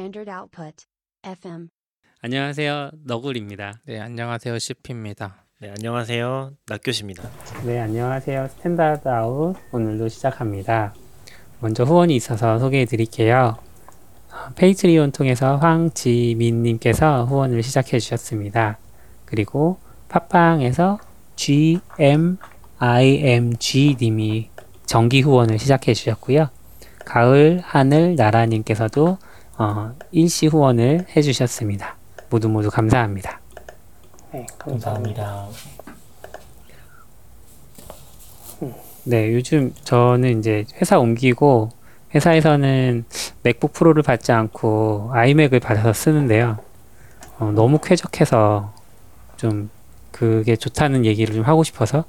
Standard Output. FM. 안녕하세요. 너굴입니다. 네, 안녕하세요. CP입니다. 네, 안녕하세요. 낙교시입니다. 네, 안녕하세요. Standard Out 오늘도 시작합니다. 먼저 후원이 있어서 소개해 드릴게요. 어, Patreon 통해서 황지민님께서 후원을 시작해 주셨습니다. 그리고 팟빵에서 GMIMG님이 정기 후원을 시작해 주셨고요. 가을 하늘 나라님께서도 어, 일시 후원을 해 주셨습니다. 모두 모두 감사합니다. 네, 감사합니다. 감사합니다. 네, 요즘 저는 이제 회사 옮기고 회사에서는 맥북 프로를 받지 않고 아이맥을 받아서 쓰는데요. 어, 너무 쾌적해서 좀 그게 좋다는 얘기를 좀 하고 싶어서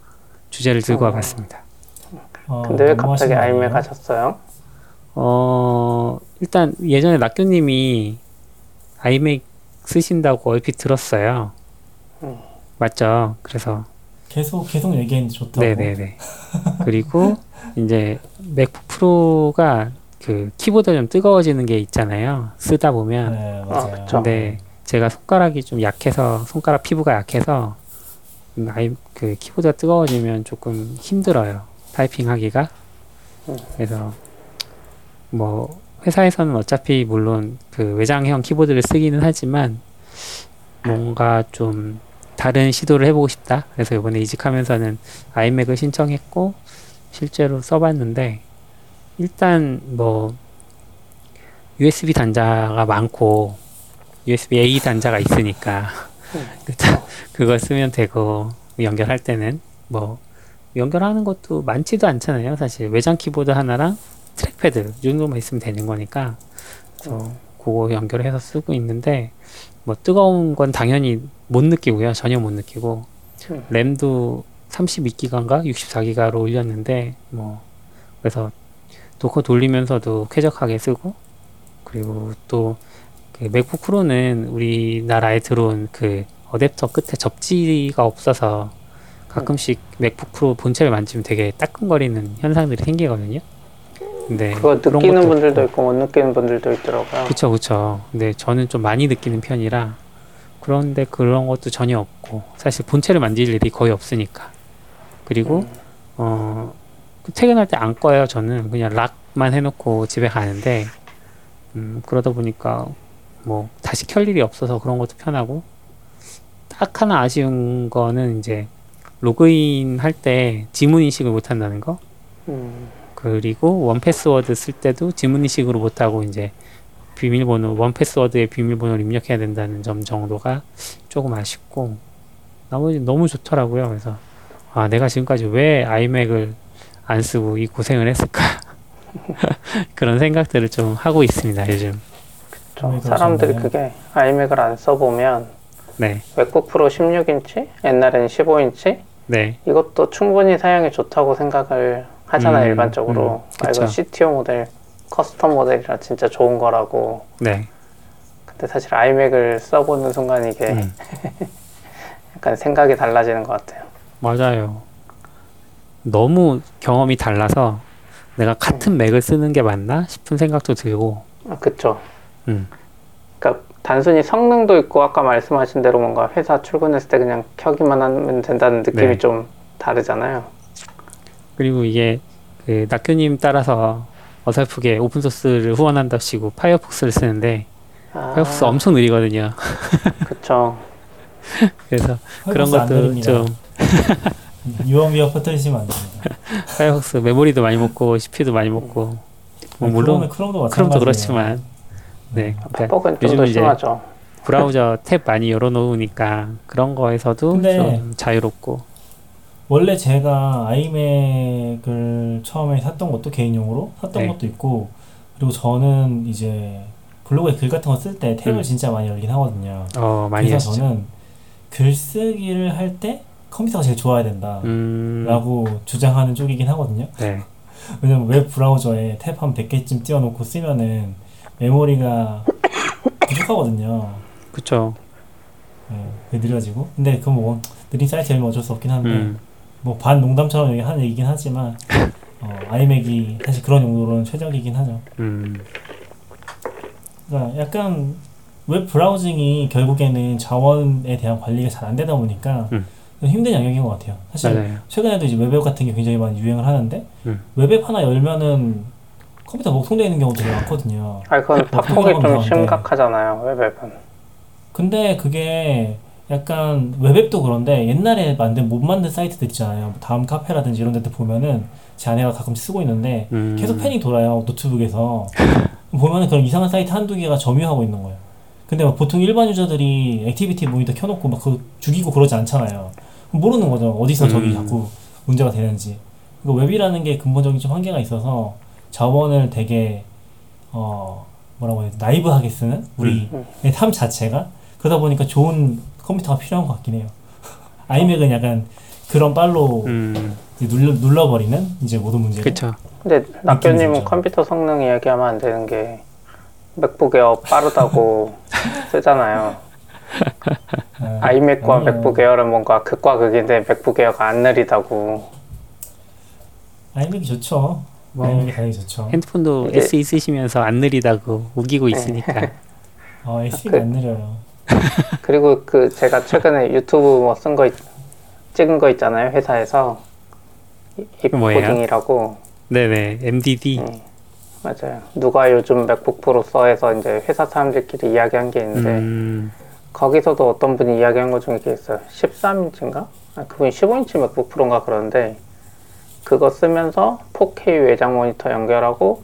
주제를 들고 어. 와봤습니다. 어, 근데 왜 갑자기 아이맥? 하셨어요? 어, 일단 예전에 낙교님이 아이맥 쓰신다고 얼핏 들었어요. 음. 맞죠? 그래서 계속 계속 얘기했는데 좋다고. 네네네. 그리고 이제 맥북 프로가 그 키보드 좀 뜨거워지는 게 있잖아요. 쓰다 보면. 네, 맞아요. 그쵸. 근데 제가 손가락이 좀 약해서 손가락 피부가 약해서 음, 아이 그 키보드가 뜨거워지면 조금 힘들어요. 타이핑하기가. 음. 그래서 뭐 회사에서는 어차피 물론 그 외장형 키보드를 쓰기는 하지만 뭔가 좀 다른 시도를 해보고 싶다. 그래서 이번에 이직하면서는 아이맥을 신청했고 실제로 써봤는데 일단 뭐 USB 단자가 많고 USB A 단자가 있으니까 음. 그걸 쓰면 되고 연결할 때는 뭐 연결하는 것도 많지도 않잖아요. 사실 외장 키보드 하나랑 trackpad 이 정도만 있으면 되는 거니까 그래서 그거 연결해서 쓰고 있는데 뭐 뜨거운 건 당연히 못 느끼고요. 전혀 못 느끼고 음. 램도 32기가인가 64기가로 올렸는데 뭐 그래서 Docker 돌리면서도 쾌적하게 쓰고 그리고 또 그 맥북 프로는 우리나라에 들어온 그 어댑터 끝에 접지가 없어서 가끔씩 맥북 프로 본체를 만지면 되게 따끔거리는 현상들이 생기거든요. 근데 그거 느끼는 분들도 없고. 있고 못 느끼는 분들도 있더라고요. 그쵸 그쵸 근데 저는 좀 많이 느끼는 편이라 그런데 그런 것도 전혀 없고 사실 본체를 만질 일이 거의 없으니까 그리고 음. 어 퇴근할 때 안 꺼요 저는 그냥 lock만 해놓고 집에 가는데 음 그러다 보니까 뭐 다시 켤 일이 없어서 그런 것도 편하고 딱 하나 아쉬운 거는 이제 로그인 할 때 지문 인식을 못 한다는 거 음, 그리고 One Password 쓸 때도 지문 인식으로 못하고 이제 비밀번호 One Password에 비밀번호를 입력해야 된다는 점 정도가 조금 아쉽고 나머지 너무 좋더라고요. 그래서 아 내가 지금까지 왜 iMac을 안 쓰고 이 고생을 했을까 그런 생각들을 좀 하고 있습니다. 요즘 사람들이? 그게 iMac을 안 써보면 네 MacBook Pro 16인치, 옛날에는 15인치 네. 이것도 충분히 사양이 좋다고 생각을 하잖아요 음, 일반적으로. 음, 아, 그쵸. CTO 모델, custom 모델이라 진짜 좋은 거라고. 네. 근데 사실 아이맥을 써보는 순간 이게 음, 약간 생각이 달라지는 것 같아요. 맞아요. 너무 경험이 달라서 내가 같은 맥을 쓰는 게 맞나 싶은 생각도 들고 아, 그쵸. 음. 그러니까 단순히 성능도 있고 아까 말씀하신 대로 뭔가 회사 출근했을 때 그냥 켜기만 하면 된다는 느낌이 네. 좀 다르잖아요. 그리고 이게 그 낙교님 따라서 어설프게 open source를 후원한답시고 Firefox를 쓰는데 아, Firefox 엄청 느리거든요. 그쵸. 그래서 그런 것도. 좀 유언비어 퍼뜨리시면 안 됩니다. Firefox 메모리도 많이 먹고 CPU도 많이 먹고 뭐 물론 Chrome, Chrome도 Chrome도. 그렇지만 네 그러니까 페퍼는 좀 요즘 더 이제 심하죠. 브라우저 탭 많이 열어놓으니까 그런 거에서도 좀 자유롭고 원래 제가 iMac을 처음에 샀던 것도 개인용으로 샀던 네. 것도 있고 그리고 저는 이제 블로그에 글 같은 거 쓸 때 탭을 음. 진짜 많이 열긴 하거든요. 어 많이 그래서 하시죠. 저는 글쓰기를 할 때 컴퓨터가 제일 좋아야 된다. 음, 라고 주장하는 쪽이긴 하거든요. 네, 왜냐면 웹 브라우저에 탭 한 100개쯤 띄워놓고 쓰면은 메모리가 부족하거든요. 그쵸. 네, 느려지고. 근데 그 뭐 느린 사이트면 어쩔 수 없긴 한데 음, 뭐 반 농담처럼 얘기- 하는 얘기긴 하지만 어, 아이맥이 사실 그런 용도로는 최적이긴 하죠. 음. 그러니까 약간 web browsing이 결국에는 자원에 대한 관리가 잘 안 되다 보니까 음. 힘든 영역인 것 같아요. 사실 맞아요. 최근에도 이제 web app 같은 게 굉장히 많이 유행을 하는데 음. web app 하나 열면은 컴퓨터 먹통되어 있는 경우도 되게 많거든요. 아니 그건 통일하면 좀. 심각하잖아요 web app은. 근데 그게 약간 web app도 그런데 옛날에 만든 못 만든 사이트들 있잖아요. 뭐 다음 카페라든지 이런 데들 보면은 제 아내가 가끔 쓰고 있는데 음. 계속 팬이 돌아요 노트북에서 보면은 그런 이상한 사이트 한두 개가 점유하고 있는 거예요. 근데 막 보통 일반 user들이 Activity Monitor 켜놓고 막 그 죽이고 그러지 않잖아요. 모르는 거죠. 어디서 저기 음. 자꾸 문제가 되는지. 그러니까 웹이라는 게 근본적인 좀 한계가 있어서 자원을 되게 어 뭐라고 해야 돼 나이브하게 쓰는 우리의 삶 자체가 그러다 보니까 좋은 컴퓨터가 필요한 것 같긴 해요. iMac은 약간 그런 빨로 음, 눌러 눌러버리는 이제 모든 문제를 그쵸. 근데 낙교님은. 컴퓨터 성능 이야기하면 안 되는 게 MacBook Air 빠르다고 쓰잖아요. 아, iMac과 아니요. MacBook Air는 뭔가 극과 극인데 MacBook Air가 안 느리다고. 아이맥이 좋죠. 뭐, 아이맥이 당연히 좋죠. 핸드폰도 이제- SE 쓰시면서 안 느리다고 우기고 있으니까. 어, SE가 안 느려요. 그리고 그 제가 최근에 유튜브 뭐 쓴 거 찍은 거 있잖아요 회사에서? 입코딩이라고 네네, MDD. 음, 맞아요 누가 요즘 맥북 프로 써 해서 이제 회사 사람들끼리 이야기한 게 있는데 음, 거기서도 어떤 분이 이야기한 것 중에 이게 있어요 13인치인가? 아, 그분이 15인치 MacBook Pro인가 그러는데 그거 쓰면서 4K 외장 모니터 연결하고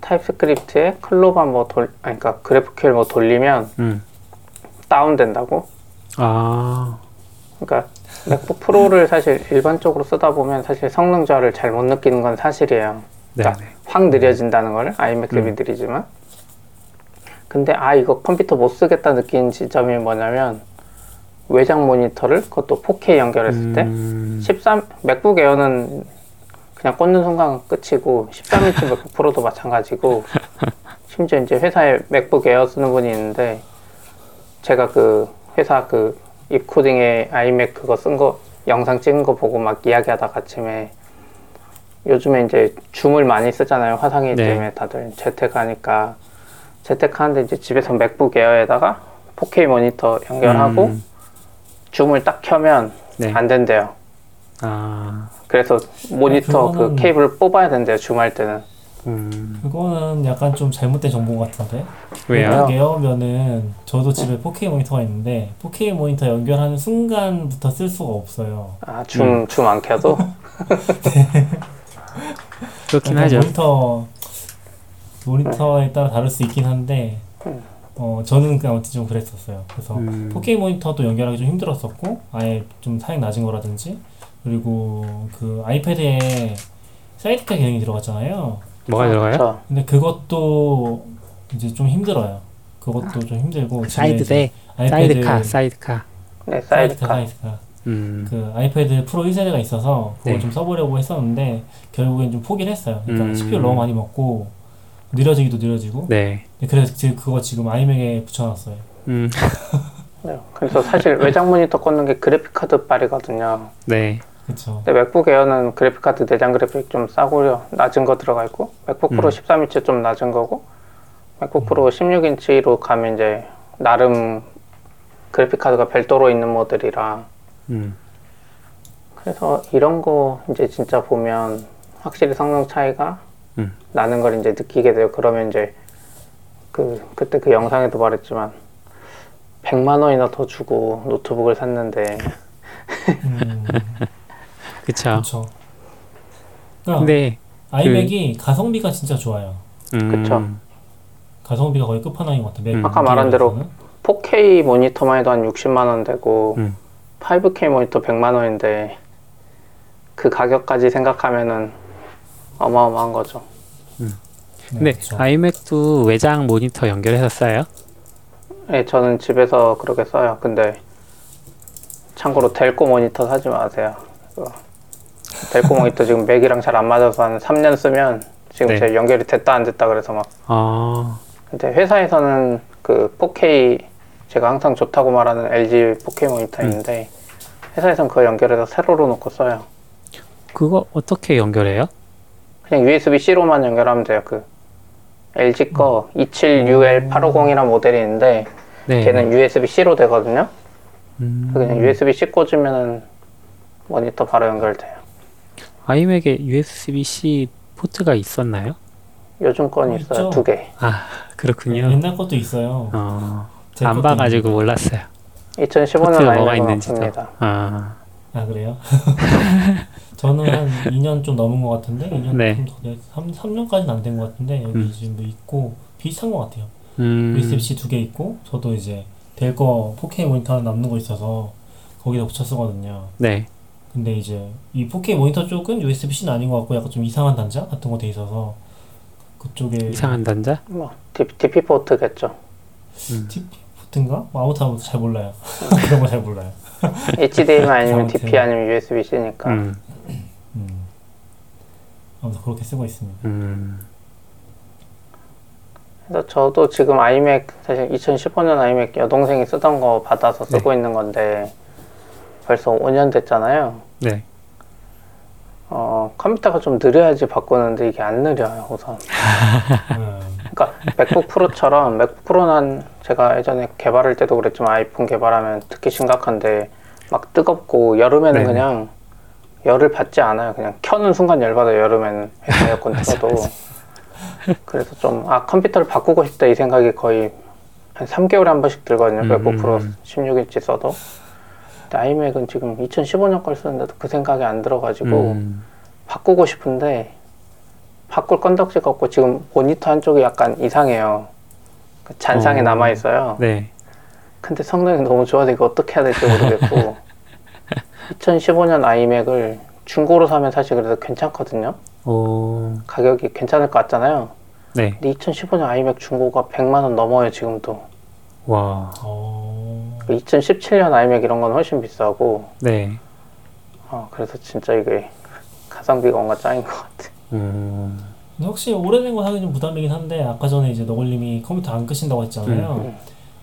TypeScript에 클로바 뭐 돌, 아니 그러니까 GraphQL 뭐 돌리면 음. 다운된다고? 아, 그러니까 MacBook Pro를 사실 일반적으로 쓰다 보면 사실 성능 저하를 잘 못 느끼는 건 사실이에요. 그러니까 확 느려진다는 걸 iMac 대비 음. 느리지만. 근데 아 이거 컴퓨터 못 쓰겠다 느낀 지점이 뭐냐면 외장 모니터를 그것도 4K 연결했을 때 음, 13 MacBook Air는 그냥 꽂는 순간 끝이고 13인치 MacBook Pro도 마찬가지고 심지어 이제 회사에 MacBook Air 쓰는 분이 있는데 제가 그 회사 그 입코딩에 iMac 그거 쓴 거 영상 찍은 거 보고 막 이야기하다가 아침에 요즘에 이제 Zoom을 많이 쓰잖아요 화상이 네. 때문에 다들 재택하니까 재택하는데 이제 집에서 맥북 에어에다가 4K 모니터 연결하고 음, 줌을 딱 켜면 네. 안 된대요. 아, 그래서 모니터 그거는- 그 케이블을 뽑아야 된대요 줌 할 때는 음, 그거는 약간 좀 잘못된 정보 같은데. 왜요? 왜요? 에어면은 저도 집에 4K 모니터가 있는데 4K 모니터 연결하는 순간부터 쓸 수가 없어요. 아줌 줌안 켜도 그렇긴 약간 하죠. 모니터 모니터에 따라 다를 수 있긴 한데 음. 어 저는 그 아무튼 좀 그랬었어요. 그래서 음. 4K 모니터도 연결하기 좀 힘들었었고 아예 좀 사양 낮은 거라든지 그리고 그 아이패드에 사이드카 기능이 들어갔잖아요. 뭐가 들어가요? 저 근데 그것도 이제 좀 힘들어요. 그것도 좀 힘들고 집에 사이드 이제 대, 아이패드 사이드카, 사이드카. 네, 사이드카 사이드카 사이드카 음, 그 아이패드 프로 1세대가 있어서 그걸 네. 좀 써보려고 했었는데 결국엔 좀 포기를 했어요. 그러니까 음. CPU 를 너무 많이 먹고 느려지기도 느려지고 네. 네, 그래서 지금 그거 지금 아이맥에 붙여놨어요. 음, 네. 그래서 사실 외장 모니터 꽂는 게 그래픽 카드 빨이거든요 네. 그쵸. 근데 맥북 에어는 그래픽 카드 내장 그래픽 좀 싸고요 낮은 거 들어가 있고 맥북 프로 음. 13인치 좀 낮은 거고 맥북 프로 16인치로 가면 이제 나름 그래픽 카드가 별도로 있는 모델이라 음, 그래서 이런 거 이제 진짜 보면 확실히 성능 차이가 음. 나는 걸 이제 느끼게 돼요. 그러면 이제 그 그때 그 영상에도 말했지만 100만 원이나 더 주고 노트북을 샀는데 음, 그쵸. 그쵸. 그러니까 근데, 아이맥이 가성비가 진짜 좋아요. 음, 그쵸. 가성비가 거의 끝판왕인 것 같아요. 맥 음. 아까 말한 대로 기업에서는. 4K 모니터만 해도 한 60만 원 되고 음. 5K 모니터 100만 원인데 그 가격까지 생각하면은 어마어마한 거죠. 네, 근데 그쵸. 아이맥도 외장 모니터 연결해서 써요? 네, 저는 집에서 그렇게 써요. 근데 참고로 델코 모니터 사지 마세요. 델코 모니터 지금 맥이랑 잘 안 맞아서 한 3년 쓰면 지금 네. 제 연결이 됐다 안 됐다 그래서 막 아, 근데 회사에서는 그 4K 제가 항상 좋다고 말하는 LG 4K 모니터 있는데 회사에서는 그거 연결해서 세로로 놓고 써요. 그거 어떻게 연결해요? 그냥 USB-C로만 연결하면 돼요. 그 LG 거 27UL850이라는 모델이 있는데 네. 걔는 USB-C로 되거든요. 음, 그냥 USB-C 꽂으면은 모니터 바로 연결돼요. 아이맥에 USB-C 포트가 있었나요? 요즘 건 어, 있어요. 있죠. 두 개. 아 그렇군요. 옛날 것도 있어요. 어, 제 안 것도 봐가지고. 몰랐어요. 2015년 포트가 뭐가 아이맥은 있는지도. 없습니다. 아, 아 그래요? 저는 한 2년 좀 넘은 것 같은데 2년 네. 좀더 돼. 3, 3년까지는 안 된 것 같은데 여기 음. 지금 뭐 있고 비슷한 것 같아요. 음, USB-C 두 개 있고 저도 이제 델거 4K 모니터 하나 남는 거 있어서 거기다 붙여 쓰거든요. 네. 근데 이제 이 4K 모니터 쪽은 USB-C는 아닌 것 같고 약간 좀 이상한 단자 같은 거 돼 있어서 그쪽에 이상한 단자? 뭐 DP 포트겠죠. 음. TP 포트인가? 뭐 아무튼 잘 몰라요. 그런 거 잘 몰라요. HDMI 아니면. DP 아니면 USB-C니까. 음, 음. 아무튼 그렇게 쓰고 있습니다. 음, 그래서 저도 지금 아이맥 사실 2015년 아이맥 여동생이 쓰던 거 받아서 쓰고 있는 건데 벌써 5년 됐잖아요. 네. 어, 컴퓨터가 좀 느려야지 바꾸는데 이게 안 느려요, 우선. 음. 그러니까 맥북 프로처럼 맥북 프로는 제가 예전에 개발할 때도 그랬지만 아이폰 개발하면 특히 심각한데 막 뜨겁고 여름에는 네네. 그냥 열을 받지 않아요. 그냥 켜는 순간 열받아요. 여름에는 에어컨 틀어도. 그래서 좀 아 컴퓨터를 바꾸고 싶다 이 생각이 거의 한 3개월에 한 번씩 들거든요. 음, 맥북 음, 프로 음. 16인치 써도. 근데 아이맥은 지금 2015년 걸 쓰는데도 그 생각이 안 들어가지고 음, 바꾸고 싶은데 바꿀 건덕지가 없고 지금 모니터 한쪽이 약간 이상해요. 그 잔상이 어. 남아 있어요. 네. 근데 성능이 너무 좋아서 이거 어떻게 해야 될지 모르겠고 2015년 아이맥을 중고로 사면 사실 그래도 괜찮거든요. 오, 가격이 괜찮을 것 같잖아요. 네. 근데 2015년 아이맥 중고가 100만 원 넘어요 지금도. 와, 어... 2017년 아이맥 이런 건 훨씬 비싸고 네. 어, 그래서 진짜 이게 가성비가 뭔가 짱인 것 같아. 음, 근데 확실히 오래된 거 사기 좀 부담이긴 한데 아까 전에 이제 너굴님이 컴퓨터 안 끄신다고 했잖아요. 음.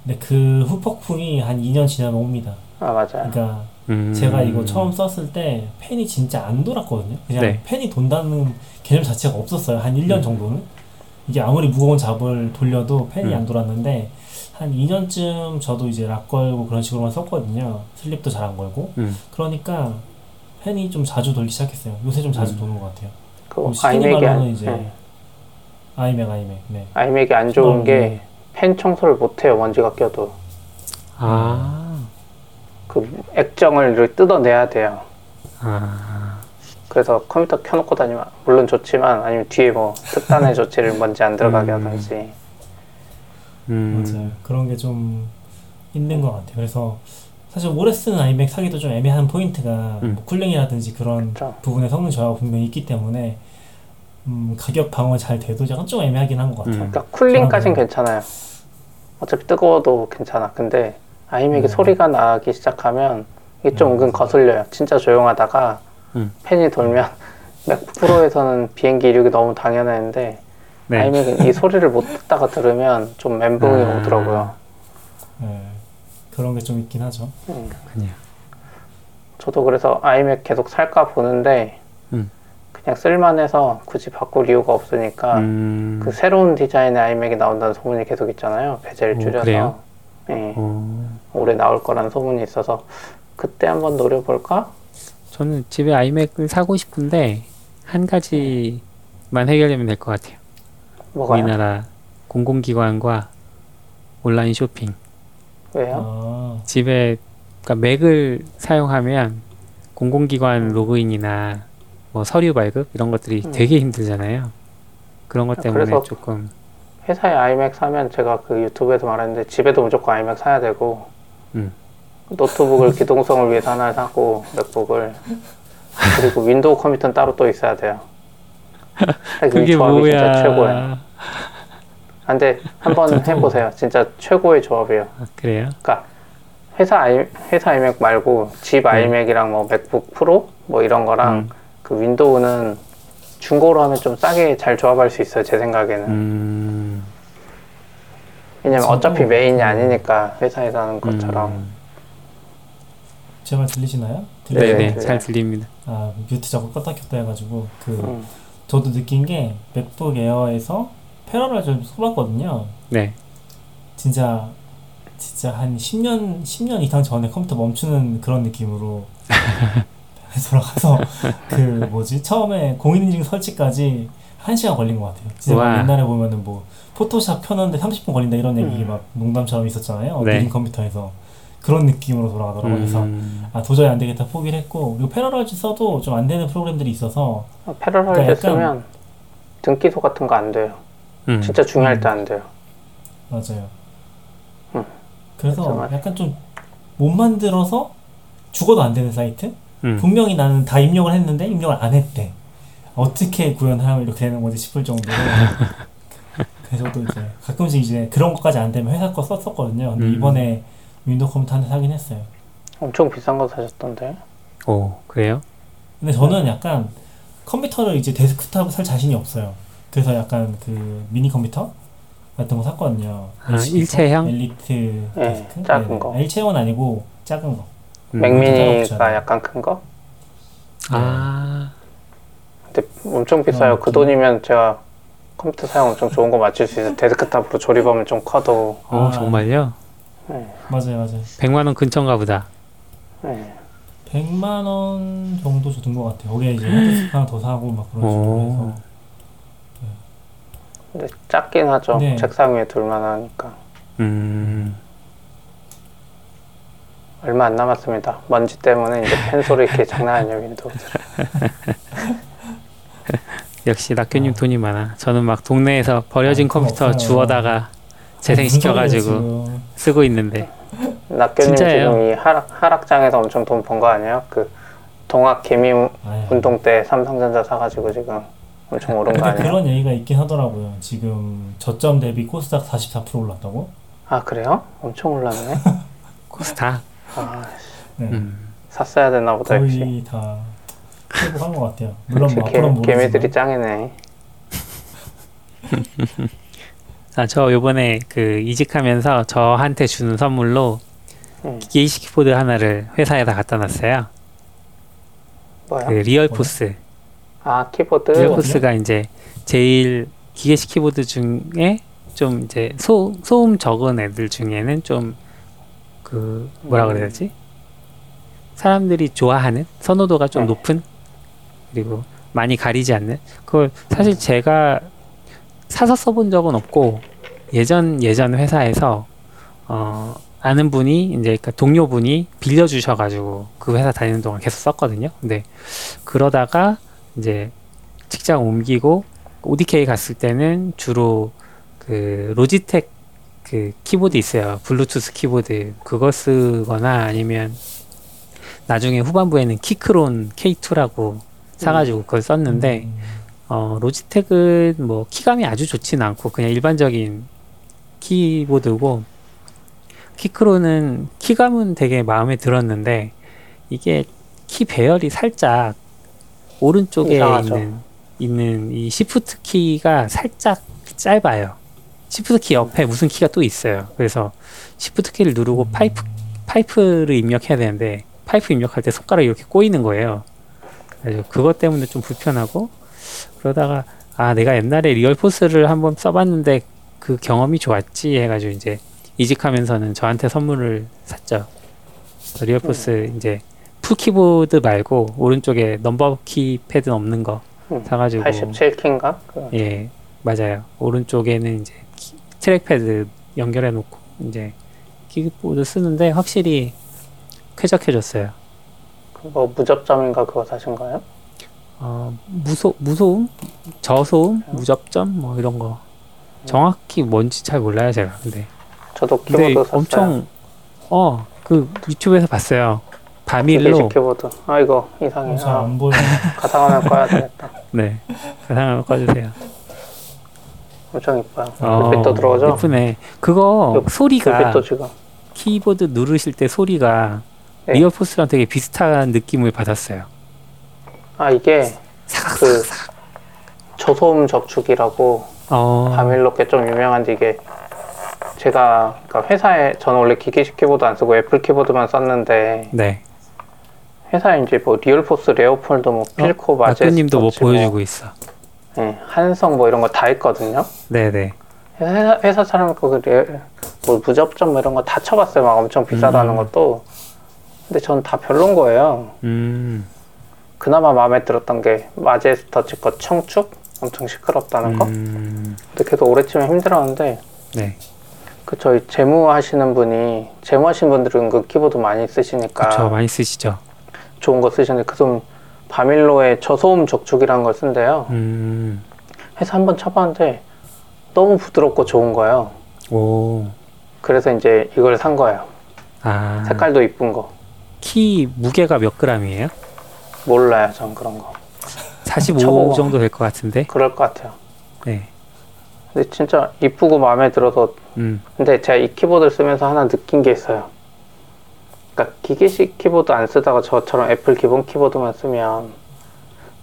근데 그 후폭풍이 한 2년 지나면 옵니다. 아 맞아요. 그러니까 음. 제가 이거 처음 썼을 때 팬이 진짜 안 돌았거든요. 그냥 네. 팬이 돈다는 개념 자체가 없었어요. 한 1년 음. 정도는. 이게 아무리 무거운 잡을 돌려도 팬이 음. 안 돌았는데 한 2년쯤 저도 이제 락 걸고 그런 식으로만 썼거든요. 슬립도 잘 안 걸고. 음. 그러니까 팬이 좀 자주 돌기 시작했어요. 요새 좀 자주 음. 도는 것 같아요. 그뭐 아이맥이 안, 이제 네. 아이맥 아이맥. 네. 아이맥이 안 좋은 어, 게 네. 펜 청소를 못 해요. 먼지가 껴도 아, 그 액정을 이렇게 뜯어내야 돼요. 아, 그래서 컴퓨터 켜놓고 다니면 물론 좋지만 아니면 뒤에 뭐 특단의 조치를 먼지 안 들어가게 음. 하든지 음, 맞아요. 그런 게좀 있는 것 같아요. 그래서 사실 오래 쓰는 아이맥 사기도 좀 애매한 포인트가 음. 뭐 쿨링이라든지 그런 그렇죠. 부분의 성능 저하가 분명히 있기 때문에 음, 가격 방어 잘 돼도 약간 좀 애매하긴 한 것 같아요. 음. 그러니까 쿨링까진 아, 괜찮아요. 어차피 뜨거워도 괜찮아. 근데 아이맥이 음. 소리가 나기 시작하면 이게 좀 음, 은근. 거슬려요. 진짜 조용하다가 음. 팬이 돌면 맥북 프로에서는 비행기 이륙이 너무 당연했는데 네. 아이맥은 이 소리를 못 듣다가 들으면 좀 멘붕이 아. 오더라고요. 네. 그런 게 좀 있긴 하죠. 음. 그냥. 저도 그래서 아이맥 계속 살까 보는데 음. 그냥 쓸만해서 굳이 바꿀 이유가 없으니까 음, 그 새로운 디자인의 아이맥이 나온다는 소문이 계속 있잖아요. 베젤 오, 줄여서. 어, 올해 나올 거라는 소문이 있어서 그때 한번 노려볼까? 저는 집에 아이맥을 사고 싶은데 한 가지만 해결되면 될 것 같아요. 뭐가요? 우리나라 공공기관과 온라인 쇼핑. 왜요? 아, 집에 그러니까 맥을 사용하면 공공기관 로그인이나 뭐 서류 발급 이런 것들이 음. 되게 힘들잖아요. 그런 것 때문에 그래서 조금 회사에 아이맥 사면 제가 그 유튜브에서 말했는데 집에도 무조건 아이맥 사야 되고 음. 노트북을 기동성을 위해서 하나 사고 맥북을 그리고 윈도우 컴퓨터는 따로 또 있어야 돼요. 이 그게 조합이 뭐야? 진짜 최고예요. 아, 근데 한번 저도- 해보세요. 진짜 최고의 조합이에요. 아, 그래요? 그러니까 회사 아이 회사 아이맥 말고 집 아이맥이랑 뭐 맥북 프로 뭐 이런 거랑 음. 그 윈도우는 중고로 하면 좀 싸게 잘 조합할 수 있어요. 제 생각에는. 음, 왜냐면 어차피 메인이 아니니까 회사에서 하는 것처럼. 음. 제말 들리시나요? 네, 들리시나요? 네네 네. 잘 들립니다. 아, mute 자꾸 껐다 켰다 해가지고 그 음. 저도 느낀 게 맥북 에어에서 패러를 좀 써봤거든요. 네. 진짜 진짜 한 10년 10년 이상 전에 컴퓨터 멈추는 그런 느낌으로 돌아가서 그 뭐지 처음에 공인인증 설치까지 1 시간 걸린 것 같아요. 진짜 막 와. 옛날에 보면은 뭐 포토샵 켜는데 30분 걸린다 이런 얘기 음. 막 농담처럼 있었잖아요. 네. 느린 컴퓨터에서 그런 느낌으로 돌아가더라고요. 그래서 음, 아 도저히 안 되겠다 포기를 했고 그리고 패러럴즈 써도 좀 안 되는 프로그램들이 있어서 패러럴 그러니까 때 약간- 쓰면 등기소 같은 거 안 돼요. 음. 진짜 중요할 음. 때안 돼요. 맞아요. 음. 그래서 맞아. 약간 좀 못 만들어서 죽어도 안 되는 사이트? 음. 분명히 나는 다 입력을 했는데 입력을 안 했대. 어떻게 구현하면 이렇게 되는 거지 싶을 정도로. 그래서 또 이제 가끔씩 이제 그런 것까지 안 되면 회사 거 썼었거든요. 근데 음. 이번에 윈도우 컴퓨터 한 대 사긴 했어요. 엄청 비싼 거 사셨던데. 오, 그래요? 근데 저는 약간 컴퓨터를 이제 데스크탑을 살 자신이 없어요. 그래서 약간 그 미니 컴퓨터 같은 거 샀거든요. 아, HP? 일체형? 엘리트 네, 데스크? 작은 네네. 거. 일체형은 아니고 작은 거. 음. 맥미니가. 약간 큰 거? 아, 근데 엄청 비싸요. 어, 그 좀- 돈이면 제가 컴퓨터 사용 엄청 좋은 거 맞출 수 있어요. 데스크탑으로 조립하면 좀 커도. 어, 아. 정말요? 네. 맞아요, 맞아요. 100만 원 근처인가 보다. 네. 100만 원 정도 줬던 것 같아요. 거기에 이제 헤드셋 하나 더 사고 막 그런 식으로 오. 해서. 근데 작긴 하죠. 네. 책상 위에 둘만 하니까. 음, 얼마 안 남았습니다. 먼지 때문에 이제 팬 소리 이렇게 장난 아니에요, 윈도우. 역시 낙교님 아. 돈이 많아. 저는 막 동네에서 버려진 아, 컴퓨터 없어요. 주워다가 재생시켜가지고 지금. 쓰고 있는데. 낙교님 진짜예요? 지금 이 하락, 하락장에서 엄청 돈 번 거 아니에요? 그 동학 개미. 운동 때 삼성전자 사가지고 지금 엄청 오른 거 근데 아니에요? 그런 얘기가 있긴 하더라고요. 지금 저점 대비 코스닥 44% 올랐다고? 아 그래요? 엄청 올랐네. 코스닥. 아, 네. 음. 샀어야 되나 보다 역시. 거의 다 회복한 것 같아요. 물론 역시 뭐 개, 앞으로는 개미들이. 짱이네. 아, 저 요번에 그 이직하면서 저한테 주는 선물로 음. 기계식 키보드 하나를 회사에다 갖다 놨어요. 뭐야? 그 리얼포스. 아 키보드. 리얼포스가 이제 제일 기계식 키보드 중에 좀 이제 소, 소음 적은 애들 중에는 좀 그 뭐라 그래야 되지? 사람들이 좋아하는 선호도가 좀 네. 높은 그리고 많이 가리지 않는 그걸 사실 제가 사서 써본 적은 없고 예전 예전 회사에서 어 아는 분이 이제 그러니까 동료분이 빌려 주셔 가지고 그 회사 다니는 동안 계속 썼거든요. 근데 그러다가 이제 직장 옮기고 ODK 갔을 때는 주로 그 로지텍 그 키보드 있어요. 블루투스 키보드. 그거 쓰거나 아니면 나중에 후반부에는 키크론 K2라고 사가지고 그걸 썼는데 음, 어, 로지텍은 뭐 키감이 아주 좋지는 않고 그냥 일반적인 키보드고 키크론은 키감은 되게 마음에 들었는데 이게 키 배열이 살짝 오른쪽에 이상하죠. 있는 있는 이 시프트 키가 살짝 짧아요. 시프트 키 옆에 무슨 키가 또 있어요. 그래서 시프트 키를 누르고 파이프 파이프를 입력해야 되는데 파이프 입력할 때 손가락이 이렇게 꼬이는 거예요. 그래서 그것 때문에 좀 불편하고 그러다가 아 내가 옛날에 리얼포스를 한번 써봤는데 그 경험이 좋았지 해가지고 이제 이직하면서는 저한테 선물을 샀죠. 리얼포스 이제 풀 키보드 말고 오른쪽에 넘버 키 패드 없는 거 음, 사가지고 87킨가? 그, 예 맞아요. 오른쪽에는 이제 키- trackpad 연결해 놓고 이제 키보드 쓰는데 확실히 쾌적해졌어요. 뭐 무접점인가 그거 사신 거예요? 어, 무소, 무소음? 저소음? 무접점? 뭐 이런 거. 정확히 뭔지 잘 몰라요, 제가. 근데. 저도 키보드 샀어요. 엄청, 어, 그 유튜브에서 봤어요. 바밀로, 기계식 키보드. 아 이거 이상해. 어, 잘 아, 안 보여. 가상화면 꺼야 되겠다. 네. 그 상황을 꺼주세요. 엄청 이뻐요. 어, 불빛도 들어오죠? 예쁘네. 그거 요- 소리가. 키보드 누르실 때 소리가 네. Realforce랑 되게 비슷한 느낌을 받았어요. 아 이게 그 저소음 적축이라고 어, Varmilo 게 좀 유명한데 이게 제가 그러니까 회사에 저는 원래 기계식 키보드 안 쓰고 애플 키보드만 썼는데 네. 회사에 이제 뭐 Realforce Leopold 뭐 Filco 마제 낙교님도 뭐 보여주고 있어. 예, 한성 뭐 이런 거 다 있거든요. 네네. 회사, 회사 사람 그 레- 뭐 무접점 뭐 이런 거 다 쳐봤어요. 막 엄청 비싸다는 음. 것도. 근데 전 다 별론 거예요. 음. 그나마 마음에 들었던 게 Majestouch 거 청축 엄청 시끄럽다는 거. 음. 근데 걔도 오래 치면 힘들었는데 네. 그 저희 재무 하시는 분이 재무 하시는 분들은 그 키보드 많이 쓰시니까 그쵸 많이 쓰시죠. 좋은 거 쓰시는데 그좀 바밀로의 저소음 적축이라는 걸 쓴대요. 음. 해서 한번 쳐봤는데 너무 부드럽고 좋은 거예요. 오. 그래서 이제 이걸 산 거예요. 아. 색깔도 이쁜 거. 키 무게가 몇 g이에요? 몰라요, 전 그런 거. 45 쳐보고. 정도 될 것 같은데. 그럴 것 같아요. 네. 근데 진짜 이쁘고 마음에 들어서 음. 근데 제가 이 키보드를 쓰면서 하나 느낀 게 있어요. 그러니까 기계식 키보드 안 쓰다가 저처럼 애플 기본 키보드만 쓰면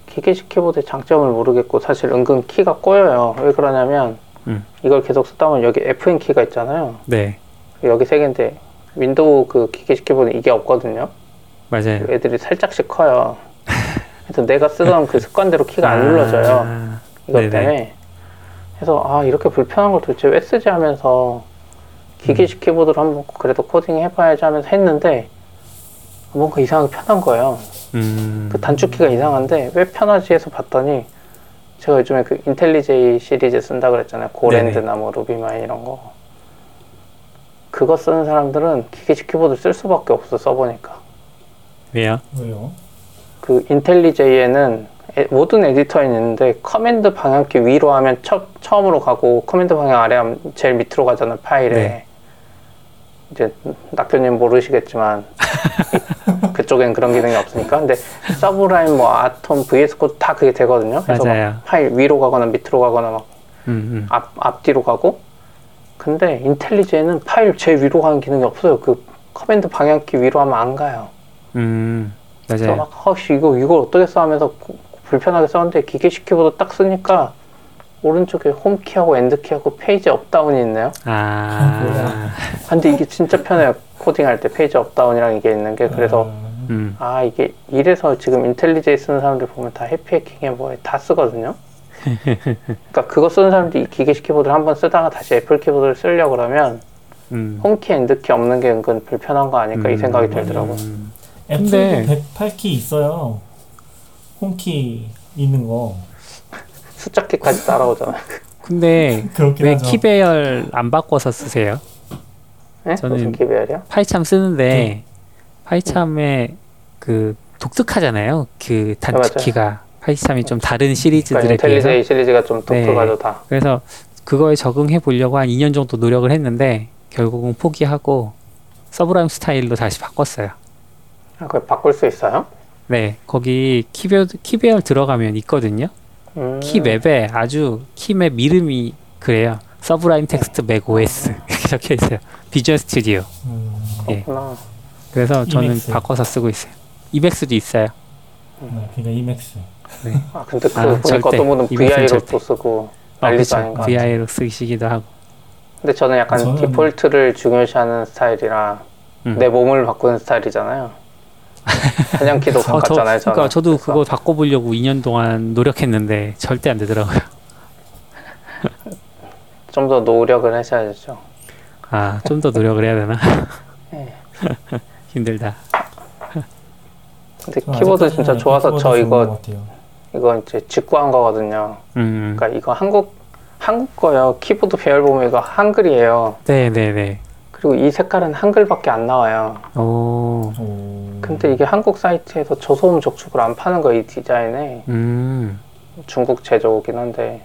기계식 키보드의 장점을 모르겠고 사실 은근 키가 꼬여요. 왜 그러냐면 음. 이걸 계속 쓰다 보면 여기 FN 키가 있잖아요. 네. 여기 세 개인데 윈도우 그 기계식 키보드 이게 없거든요. 맞아요. 애들이 살짝씩 커요. 그래서 내가 쓰던 그 습관대로 키가 안 눌러져요. 아. 이것 네네. 때문에 그래서 아 이렇게 불편한 걸 도대체 왜 쓰지 하면서 기계식 키보드로 한번 그래도 코딩 해봐야지 하면서 했는데 뭔가 이상하게 편한 거예요 음. 그 단축키가 이상한데 왜 편하지 해서 봤더니 제가 요즘에 그 IntelliJ 시리즈 쓴다 그랬잖아요 GoLand나 뭐 RubyMine 이런 거 그거 쓰는 사람들은 기계식 키보드 쓸 수밖에 없어 써보니까 왜요? 왜요? 그 IntelliJ에는 에- 모든 에디터에 있는데 Command 방향키 위로 하면 처, 처음으로 가고 Command 방향 아래 하면 제일 밑으로 가잖아요 파일에 네. 이제 낙교님 모르시겠지만 그쪽엔 그런 기능이 없으니까 근데 Sublime 뭐 Atom VS Code 다 그게 되거든요 그래서 막 맞아요. 파일 위로 가거나 밑으로 가거나 막 음. 음. 앞, 앞뒤로 가고 근데 IntelliJ는 파일 제일 위로 가는 기능이 없어요 그 Command 방향키 위로 하면 안 가요 음. 그래서 맞아요. 막 허씨 이거 이걸 어떻게 써 하면서 고- 불편하게 썼는데 기계식 키보드 딱 쓰니까 오른쪽에 홈키하고 엔드키하고 페이지 업다운이 있네요. 아. 아, 근데 이게 진짜 편해요. 코딩할 때 Page Up Down이랑 이게 있는 게 그래서 음, 음. 아 이게 이래서 지금 IntelliJ 쓰는 사람들 보면 다 Happy Hacking에 뭐에 다 쓰거든요. 그러니까 그거 쓰는 사람들이 이 기계식 키보드를 한번 쓰다가 다시 애플 키보드를 쓰려고 그러면 음. Home키 End키 없는 게 은근 불편한 거 아닐까 이 음, 생각이 들더라고요. 음. 애플도 근데- 108키 있어요. Home키 있는 거. 숫자키까지 따라오잖아요. 근데 왜 하죠. 키배열 안 바꿔서 쓰세요? 네? 저는- 무슨 키배열이요? PyCharm 쓰는데 네. 파이참에 그 독특하잖아요. 그 네, 단축키가 파이참이 좀 다른 그러니까 시리즈들에 비해서 IntelliJ 시리즈가 좀 네. 독특하죠 다. 그래서 그거에 적응해 보려고 한 2년 정도 노력을 했는데 결국은 포기하고 Sublime 스타일로 다시 바꿨어요. 아, 그걸 바꿀 수 있어요? 네, 거기 키배 키배열 들어가면 있거든요. 음. keymap에 아주 keymap 이름이 그래요. Sublime Text Mac OS 이렇게 적혀 있어요. Visual Studio. 음, 예. 그렇구나. 그래서 저는 Emacs. 바꿔서 쓰고 있어요. Emacs도 있어요. 네, 그러니까 Emacs. 아 근데 그 아, 보니까 절대. 어떤 분은 Emacs는 VI로 절대. 또 쓰고 어, 난리도 그쵸. 아닌 것 같아요. VI로 쓰시기도 하고. 근데 저는 약간 저는- 디폴트를 중요시하는 스타일이라 음. 내 몸을 바꾸는 스타일이잖아요. 사냥키도 어, 저, 바꿨잖아요. 저는. 그러니까 저도 그래서 그거 바꿔보려고 2년 동안 노력했는데 절대 안 되더라고요. 좀 더 노력을 하셔야죠. 아, 좀 더 노력을 해야 되나? 네. 힘들다. 근데 키보드 진짜 좋아서 저 이거. 이거 이제 직구한 거거든요. 음. 그러니까 이거 한국 한국 거요. 키보드 배열 보면 이거 한글이에요. 네 네 네. 그리고 이 색깔은 한글밖에 안 나와요. 오. 오. 근데 이게 한국 사이트에서 저소음 적축을 안 파는 거예요, 이 디자인에. 음. 중국 제조긴 한데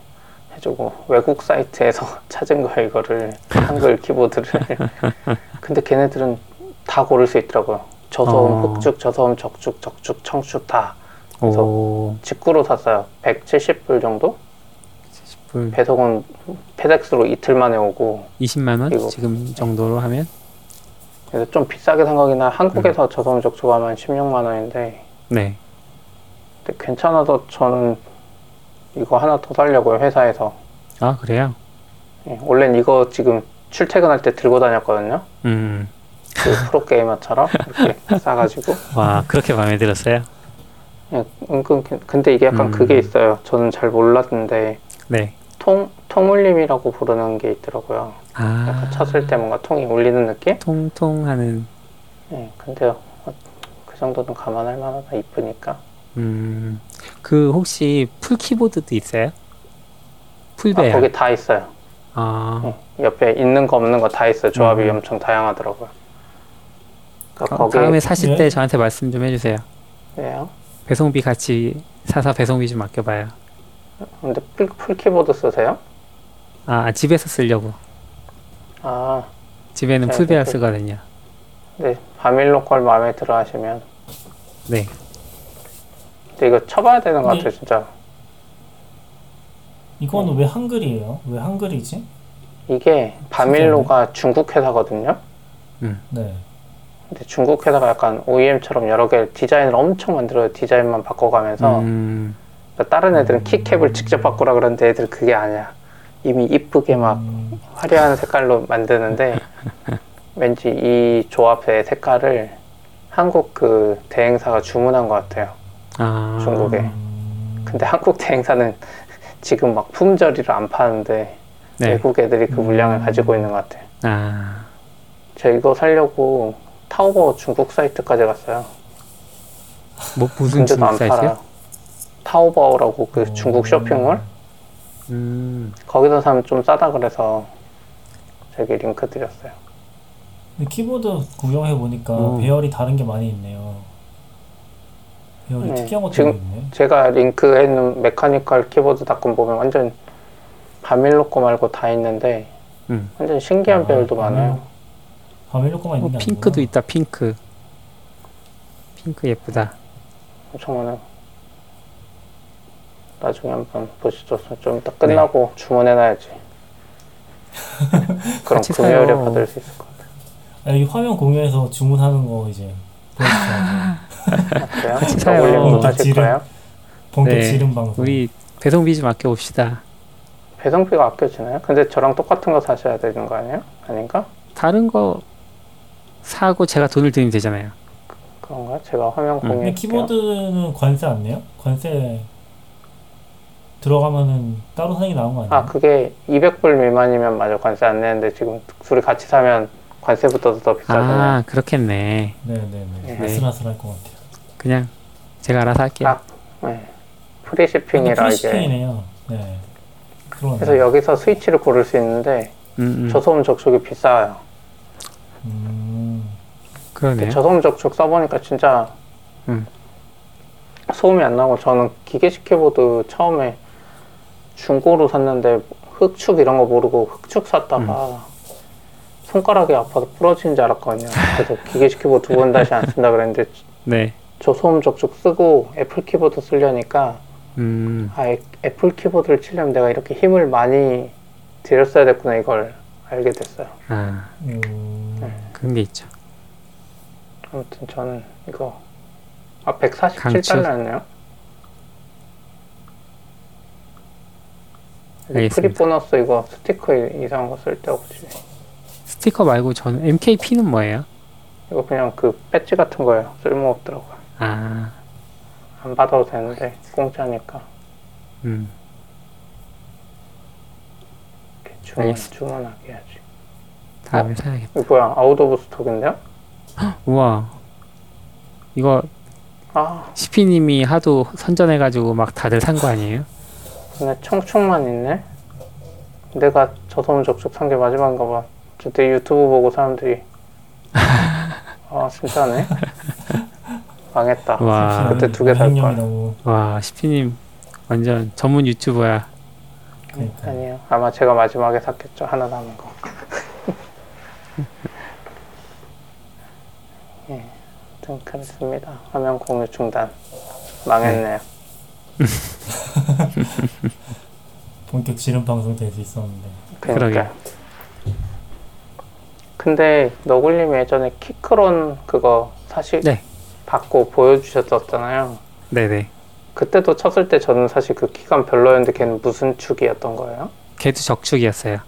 해주고 외국 사이트에서 찾은 거예요, 이거를. 한글 키보드를. 근데 걔네들은 다 고를 수 있더라고요. 저소음, 어. 흑축, 저소음, 적축, 적축, 청축 다. 그래서 오. 직구로 샀어요. 170불 정도? 불 배송은 페덱스로 이틀 만에 오고. 20만 원. 지금 정도로 하면 그래서 좀 비싸게 산 거긴 한 한국에서 저소음 적축하면 16만 원인데 네. 근데 괜찮아서 저는 이거 하나 더 살려고요 회사에서 아 그래요? 예, 원래는 이거 지금 출퇴근할 때 들고 다녔거든요 음. 그 프로게이머처럼 이렇게 싸가지고 와 그렇게 마음에 들었어요? 예, 은근 괜- 근데 이게 약간 음. 그게 있어요. 저는 잘 몰랐는데 네. 통 통울림이라고 부르는 게 있더라고요. 아. 약간 쳤을 때 뭔가 통이 울리는 느낌? 통통하는 예, 근데 어, 그 정도는 감안할 만하다 이쁘니까. 음. 그 혹시 full 키보드도 있어요? full 아, 배열. 거기 다 있어요. 아. 예, 옆에 있는 거 없는 거 다 있어요. 조합이 음. 엄청 다양하더라고요. 그러니까 어, 거기 다음에 사실 네. 때 저한테 말씀 좀 해주세요. 예요. 배송비 같이 사서 배송비 좀 아껴봐요. 근데 full, full 키보드 쓰세요? 아 집에서 쓰려고. 아, 집에는 네, full 배열 네. 쓰거든요. 네. Varmilo 걸 마음에 들어 하시면. 네. 근데 이거 쳐봐야 되는 것 네. 같아요, 진짜. 이거는 왜 한글이에요? 왜 한글이지? 이게 바밀로가 중국 회사거든요. 네. 근데 중국 회사가 약간 OEM처럼 여러 개 디자인을 엄청 만들어요. 디자인만 바꿔가면서. 음. 그러니까 다른 애들은 키캡을 직접 바꾸라 그러는데 애들 그게 아니야. 이미 이쁘게 막 음, 화려한 색깔로 만드는데 왠지 이 조합의 색깔을 한국 그 대행사가 주문한 것 같아요. 아. 중국에. 음, 근데 한국 대행사는 지금 막 품절이라 안 파는데 네. 외국 애들이 그 물량을 음. 가지고 있는 것 같아요. 아. 저 이거 살려고 타오바오 중국 사이트까지 갔어요. 뭐 무슨 중국 안 사이트요? 타오바오라고 그 중국 쇼핑몰 음. 거기서 사면 좀 싸다 그래서 저기 링크 드렸어요. 근데 키보드 구경해 보니까 오. 배열이 다른 게 많이 있네요. 배열이 네, 특이한 것도 지금- 있네. 제가 링크해 놓은 메카니컬 키보드닷컴 보면 완전 바밀로 거 말고 다 있는데 음. 완전 신기한 아, 배열도 바밀로- 많아요. 바밀로 거만 어, 있는 게 핑크도 아니구나. 있다. 핑크. 핑크 예쁘다. 엄청 많아요. 나중에 한번 보시죠. 좀 이따 끝나고 주문해놔야지. 그럼 같이 금요일에 사요. 받을 수 있을 것 같아요. 아, 여기 화면 공유해서 주문하는 거 이제 보여주세요. 아, 그래요? 같이 사요. 올림도 어, 하실 지름. 거예요? 본격 네. 지름 방송. 우리 배송비 좀 아껴 봅시다. 배송비가 아껴지나요? 근데 저랑 똑같은 거 사셔야 되는 거 아니에요? 아닌가? 다른 거 사고 제가 돈을 드리면 되잖아요. 그런가? 제가 화면 음. 공유해 근데 키보드는 관세 안 내요? 관세 들어가면은 따로 사는 게 나은 거 아니에요? 아 그게 200불 미만이면 맞아 관세 안 내는데 지금 둘이 같이 사면 관세부터도 더 비싸잖아요. 아 그렇겠네. 네네네. 네. 아슬아슬할 것 같아요. 그냥 제가 알아서 할게요. 아, 네. 프리시핑이라 이게 프리시핑이네요. 네. 그러네. 그래서 여기서 스위치를 고를 수 있는데 음, 음. 저소음 적촉이 비싸요. 음, 그러네요. 저소음 적촉 써보니까 진짜 음. 소음이 안 나고 저는 기계식 키보드 처음에 중고로 샀는데 흑축 이런 거 모르고 흑축 샀다가 음. 손가락이 아파서 부러진 줄 알았거든요. 그래서 기계식 키보드 두 번 다시 안 쓴다 그랬는데 네. 저소음 적축 쓰고 애플 키보드 쓰려니까 음. 아 애- 애플 키보드를 치려면 내가 이렇게 힘을 많이 들였어야 됐구나 이걸 알게 됐어요. 아 음, 네. 그런 게 있죠. 아무튼 저는 이거 아 147달러였네요. 프리 알겠습니다. 보너스 이거 스티커 이- 이상한 거쓸데 없지. 스티커 말고 저는 MKP는 뭐예요? 이거 그냥 그 배지 같은 거예요. 쓸모 없더라고요. 아, 안 받아도 되는데 공짜니까 음. 주문. 주문하게 해야지. 다음에 사야겠다. 이거 뭐야? 아웃 오브 스톡인데요? 우와. 이거 아 시피님이 하도 선전해가지고 막 다들 산 거 아니에요? 근데 청축만 있네. 내가 저소음 적촉 산게 마지막인가 봐. 저때 유튜브 보고 사람들이 아 진짜네. 망했다. 와, 그때 두 개살 여행력이 걸. 너무 와, 시피님 완전 전문 유튜버야. 그러니까. 아니요. 아마 제가 마지막에 샀겠죠. 하나 남은 거. 예. 아무튼 그렇습니다. 화면 공유 중단. 망했네요. 본격 지름 방송 될 수 있었는데. 그러니까. 그러게요. 근데 너굴님이 예전에 키크론 그거 사실 네. 받고 보여주셨었잖아요. 네네. 그때도 쳤을 때 저는 사실 그 키감 별로였는데 걔는 무슨 축이었던 거예요? 걔도 적축이었어요.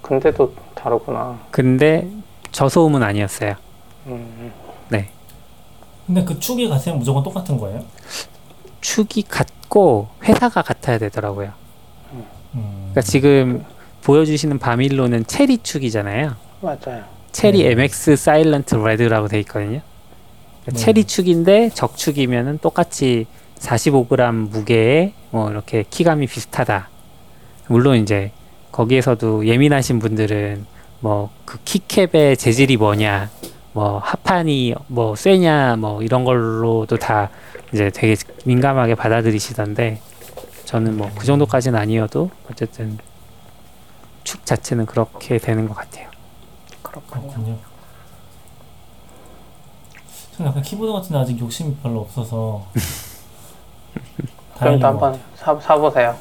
근데도 다르구나. 근데 저소음은 아니었어요. 음, 네. 근데 그 축이 같으면 무조건 똑같은 거예요? 축이 같고 회사가 같아야 되더라고요. 음. 그러니까 지금 보여주시는 바밀로는 체리 축이잖아요. 맞아요. 체리 네. MX 사일런트 레드라고 돼 있거든요. 그러니까 네. 체리 축인데 적축이면은 똑같이 45g 무게에 뭐 이렇게 키감이 비슷하다. 물론 이제 거기에서도 예민하신 분들은 뭐 그 키캡의 재질이 뭐냐, 뭐 하판이 뭐 쇠냐, 뭐 이런 걸로도 다 이제 되게 민감하게 받아들이시던데 저는 뭐 그 정도까지는 아니어도 어쨌든 축 자체는 그렇게 되는 것 같아요. 그렇군요. 저는 약간 키보드 같은 데 아직 욕심이 별로 없어서 그럼 또 한번 사, 사보세요.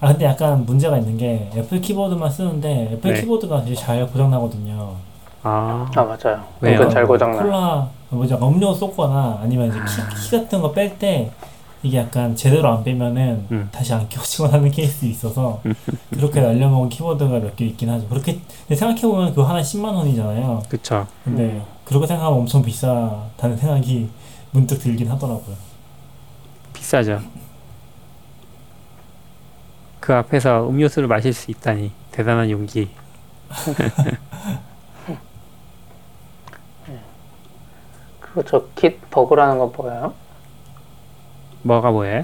아 근데 약간 문제가 있는 게 애플 키보드만 쓰는데 애플 네. 키보드가 되게 잘 고장 나거든요. 아, 아 맞아요. 왜요? 은근 잘 고장나. 콜라 뭐죠 음료 쏟거나 아니면 이제 키, 키 같은 거 뺄 때 이게 약간 제대로 안 빼면은 음. 다시 안 껴지거나 하는 케이스 있어서 그렇게 날려먹은 키보드가 몇 개 있긴 하죠. 그렇게 근데 생각해 보면 그거 하나 10만 원이잖아요. 그쵸. 근데 음. 그렇게 생각하면 엄청 비싸다는 생각이 문득 들긴 하더라고요. 비싸죠. 그 앞에서 음료수를 마실 수 있다니 대단한 용기. 그리고 저 git-bug라는 건 뭐예요? 뭐가 뭐예요?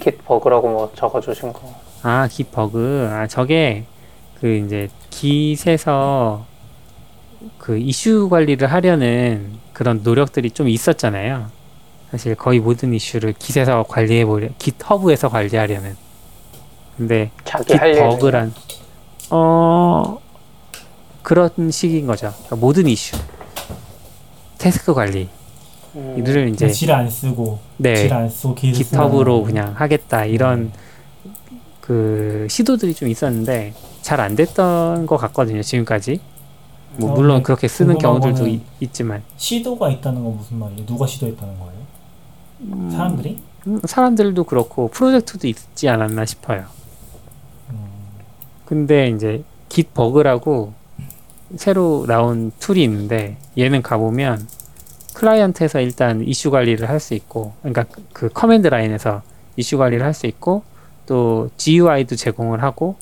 git-bug라고 뭐 적어주신 거. 아, git-bug. 아, 저게 그 이제 Git에서 그 이슈 관리를 하려는 그런 노력들이 좀 있었잖아요. 사실 거의 모든 이슈를 깃에서 관리해 보려, 깃허브에서 관리하려는. 근데 일. 버그란 어 그런 식인 거죠. 그러니까 모든 이슈, 태스크 관리 음, 이를 이제 질안 쓰고 네질안 쓰고 깃허브로 그냥 하겠다 이런 그 시도들이 좀 있었는데 잘 안 됐던 것 같거든요 지금까지. 뭐 어, 물론 네. 그렇게 쓰는 경우들도 있, 있지만 시도가 있다는 건 무슨 말이에요? 누가 시도했다는 거예요? 음, 사람들이? 음, 사람들도 그렇고 프로젝트도 있지 않았나 싶어요. 음, 근데 이제 git-bug라고 새로 나온 tool이 있는데 얘는 가보면 클라이언트에서 일단 이슈 관리를 할 수 있고 그러니까 그- 그 command line에서 이슈 관리를 할 수 있고 또 GUI도 제공을 하고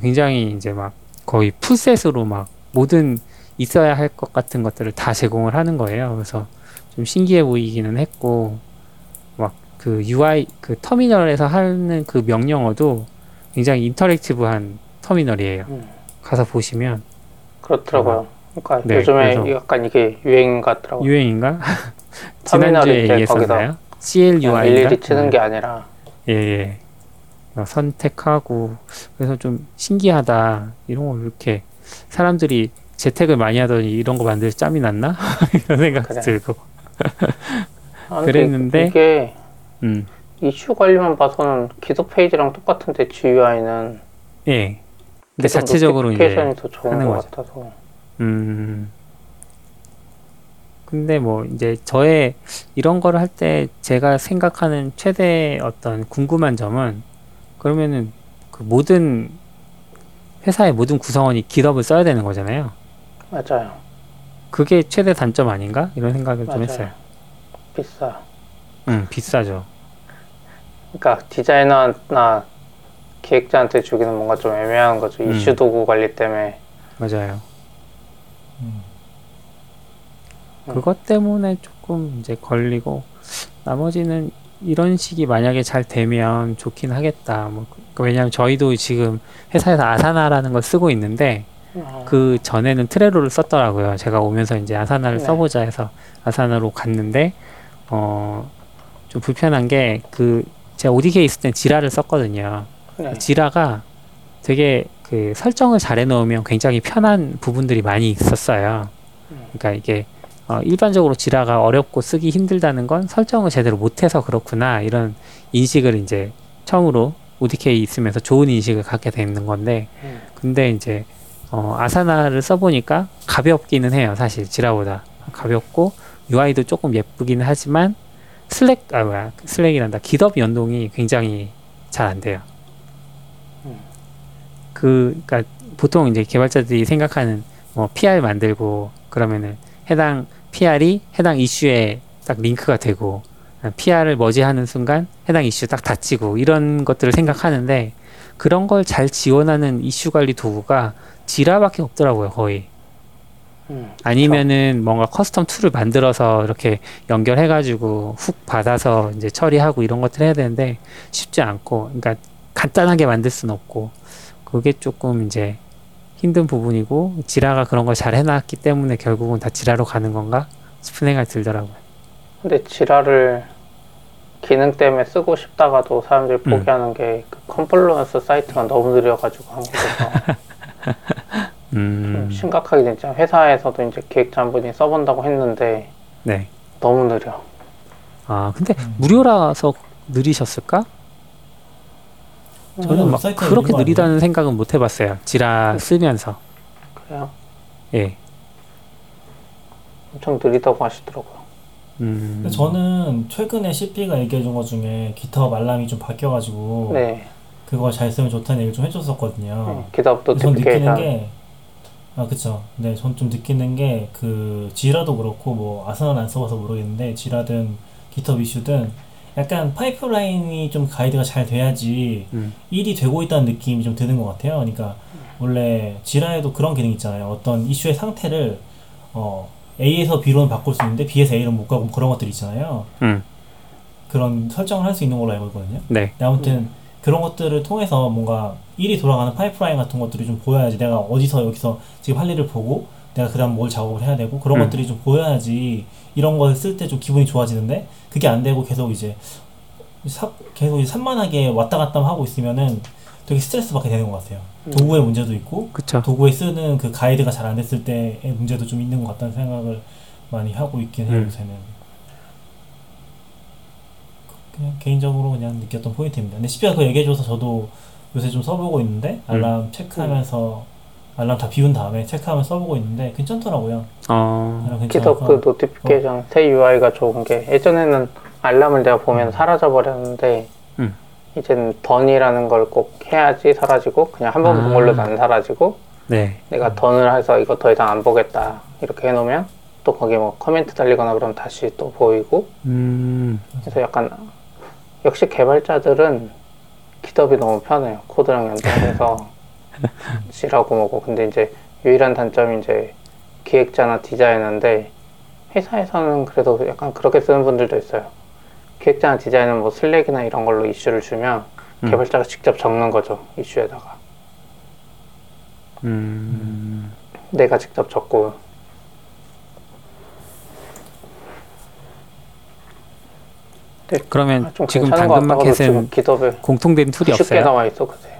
굉장히 이제 막 거의 풀셋으로 막 모든 있어야 할 것 같은 것들을 다 제공을 하는 거예요. 그래서 좀 신기해 보이기는 했고 막 그 UI 그 터미널에서 하는 그 명령어도 굉장히 인터랙티브한 터미널이에요. 음, 가서 보시면 그렇더라고요. 그러니까 네, 요즘에 그래서- 약간 이게 유행 같더라고요. 유행인가? 지난주에 얘기했었나요? 그냥 CLUI인가? 일일이 치는 게 아니라 예, 예. 어, 선택하고 그래서 좀 신기하다. 이런 거 이렇게 사람들이 재택을 많이 하더니 이런 거 만들 짬이 났나? 이런 생각 그래. 들고. 아, 그랬는데 이게 음. 이슈 관리만 봐서는 기독 페이지랑 똑같은데 GUI는 예. 근데 자체적으로 이제 하는 것 거죠. 같아서 음. 근데 뭐 이제 저의 이런 거를 할 때 제가 생각하는 최대 어떤 궁금한 점은 그러면은 그 모든 회사의 모든 구성원이 깃업을 써야 되는 거잖아요. 맞아요. 그게 최대 단점 아닌가? 이런 생각을 좀 맞아요. 했어요. 비싸. 음, 비싸죠. 그러니까 디자이너나 기획자한테 주기는 뭔가 좀 애매한 거죠. 음. 이슈 도구 관리 때문에. 맞아요. 음. 그것 때문에 조금 이제 걸리고 나머지는 이런 식이 만약에 잘 되면 좋긴 하겠다. 뭐 그- 왜냐하면 저희도 지금 회사에서 아사나라는 걸 쓰고 있는데 어, 그 전에는 트레로를 썼더라고요. 제가 오면서 이제 아사나를 네. 써보자 해서 아사나로 갔는데 어 좀 불편한 게 그 제가 ODK 있을 땐 지라를 썼거든요. 네. 지라가 되게 그 설정을 잘 해놓으면 굉장히 편한 부분들이 많이 있었어요. 그러니까 이게 어, 일반적으로 지라가 어렵고 쓰기 힘들다는 건 설정을 제대로 못해서 그렇구나 이런 인식을 이제 처음으로 ODK 있으면서 좋은 인식을 갖게 되는 건데 음. 근데 이제 어, 아사나를 써보니까 가볍기는 해요 사실 지라보다 가볍고 UI도 조금 예쁘긴 하지만 슬랙 아 뭐야 슬랙이란다 깃업 연동이 굉장히 잘 안 돼요. 음. 그 그러니까 보통 이제 개발자들이 생각하는 뭐 PR 만들고 그러면은 해당 PR이 해당 이슈에 딱 링크가 되고 PR을 머지하는 순간 해당 이슈 딱 닫히고 이런 것들을 생각하는데 그런 걸 잘 지원하는 이슈 관리 도구가 Jira밖에 없더라고요 거의 음. 아니면은 뭔가 custom tool을 만들어서 이렇게 연결해가지고 hook 받아서 이제 처리하고 이런 것들 해야 되는데 쉽지 않고 그러니까 간단하게 만들 수는 없고 그게 조금 이제 힘든 부분이고 Jira가 그런 걸 잘 해놨기 때문에 결국은 다 Jira로 가는 건가 싶은 생각이 들더라고요. 근데 Jira를 기능 때문에 쓰고 싶다가도 사람들이 음. 포기하는 게 그 Confluence 사이트가 너무 느려가지고 한국에서 좀 음, 심각하게 진짜 회사에서도 이제 기획자 한 분이 써본다고 했는데 네. 너무 느려. 아 근데 음. 무료라서 느리셨을까? 저는 막 사이트가 그렇게 느리다는 생각은 못 해봤어요. 지라 쓰면서. 그래요? 예. 엄청 느리다고 하시더라고요. 음. 저는 최근에 CP가 얘기해준 것 중에 기타 알람이 좀 바뀌어가지고 네. 그거 잘 쓰면 좋다는 얘기를 좀 해줬었거든요. 네. 기답 전 느끼는. 게, 아, 그쵸. 네, 전 좀 느끼는 게, 그, 지라도 그렇고, 뭐, 아스나는 안 써봐서 모르겠는데, 지라든, 기톱 이슈든, 약간 파이프라인이 좀 가이드가 잘 돼야지, 음. 일이 되고 있다는 느낌이 좀 드는 것 같아요. 그러니까, 원래, 지라에도 그런 기능 있잖아요. 어떤 이슈의 상태를, 어, A에서 B로는 바꿀 수 있는데, B에서 A로 못 가고 그런 것들 있잖아요. 음. 그런 설정을 할 수 있는 걸로 알고 있거든요. 네. 아무튼 그런 것들을 통해서 뭔가 일이 돌아가는 파이프라인 같은 것들이 좀 보여야지 내가 어디서 여기서 지금 할 일을 보고 내가 그다음 뭘 작업을 해야 되고 그런 음. 것들이 좀 보여야지 이런 걸 쓸 때 좀 기분이 좋아지는데 그게 안 되고 계속 이제 사- 계속 이제 산만하게 왔다 갔다 하고 있으면은 되게 스트레스 받게 되는 것 같아요. 음. 도구의 문제도 있고 그쵸. 도구에 쓰는 그 가이드가 잘 안 됐을 때의 문제도 좀 있는 것 같다는 생각을 많이 하고 있긴 해요 음. 요새는. 그냥 개인적으로 그냥 느꼈던 포인트입니다. 근데 CP가 그거 얘기해줘서 저도 요새 좀 써보고 있는데 알람 체크하면서 알람 다 비운 다음에 체크하면 써보고 있는데 괜찮더라고요. 어. 알람 GitHub 괜찮아서 그 notification 새 UI가 좋은 게 예전에는 알람을 내가 보면 사라져 버렸는데 음. 이제는 done이라는 걸 꼭 해야지 사라지고 그냥 한번 아. 본 걸로도 안 사라지고 네. 내가 done을 해서 이거 더 이상 안 보겠다 이렇게 해놓으면 또 거기 뭐 커멘트 달리거나 그러면 다시 또 보이고 음. 그래서 약간 역시 개발자들은 기덥이 너무 편해요 코드랑 연동해서 지라고 뭐고 근데 이제 유일한 단점이 이제 기획자나 디자이너인데 회사에서는 그래도 약간 그렇게 쓰는 분들도 있어요 기획자나 디자이너는 뭐 슬랙이나 이런 걸로 이슈를 주면 음. 개발자가 직접 적는 거죠 이슈에다가 음. 내가 직접 적고 그러면 아, 좀 지금 괜찮은 것 당근 같다고도 지금 마켓은 기덥에 공통된 툴이 쉽게 없어요? 나와 있어 그새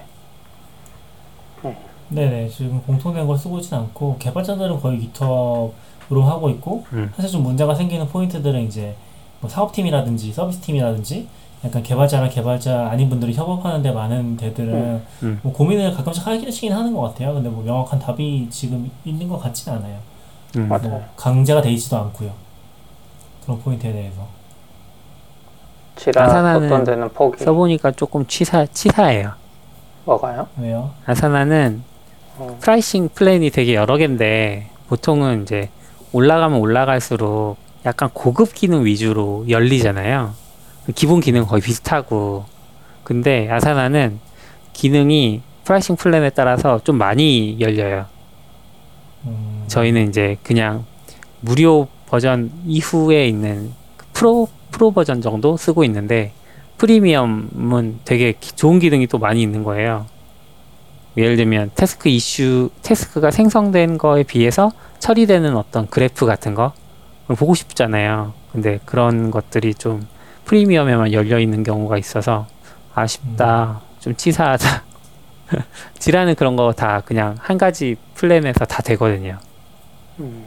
네네 지금 공통된 걸 쓰고 있진 않고 개발자들은 거의 기톱으로 하고 있고 음. 사실 좀 문제가 생기는 포인트들은 이제 뭐 사업팀이라든지 서비스팀이라든지 약간 개발자랑 개발자 아닌 분들이 협업하는데 많은 데들은 음. 음. 뭐 고민을 가끔씩 하기는 하는 것 같아요. 근데 뭐 명확한 답이 지금 있는 것 같진 않아요. 음. 맞아요. 뭐 강제가 돼 있지도 않고요. 그런 포인트에 대해서. Asana는 어떤 데는 포기 써보니까 조금 치사 치사해요. 뭐가요? 왜요? Asana는 어. pricing plan이 되게 여러 개인데 보통은 이제 올라가면 올라갈수록 약간 고급 기능 위주로 열리잖아요. 기본 기능 거의 비슷하고 근데 Asana는 기능이 pricing plan에 따라서 좀 많이 열려요. 음, 저희는 이제 그냥 무료 버전 이후에 있는 그 프로 프로 버전 정도 쓰고 있는데 프리미엄은 되게 기- 좋은 기능이 또 많이 있는 거예요. 예를 들면 태스크 이슈 태스크가 생성된 거에 비해서 처리되는 어떤 그래프 같은 거 보고 싶잖아요. 근데 그런 것들이 좀 프리미엄에만 열려 있는 경우가 있어서 아쉽다. 좀 치사하다. 지라는 그런 거 다 그냥 한 가지 플랜에서 다 되거든요. 음.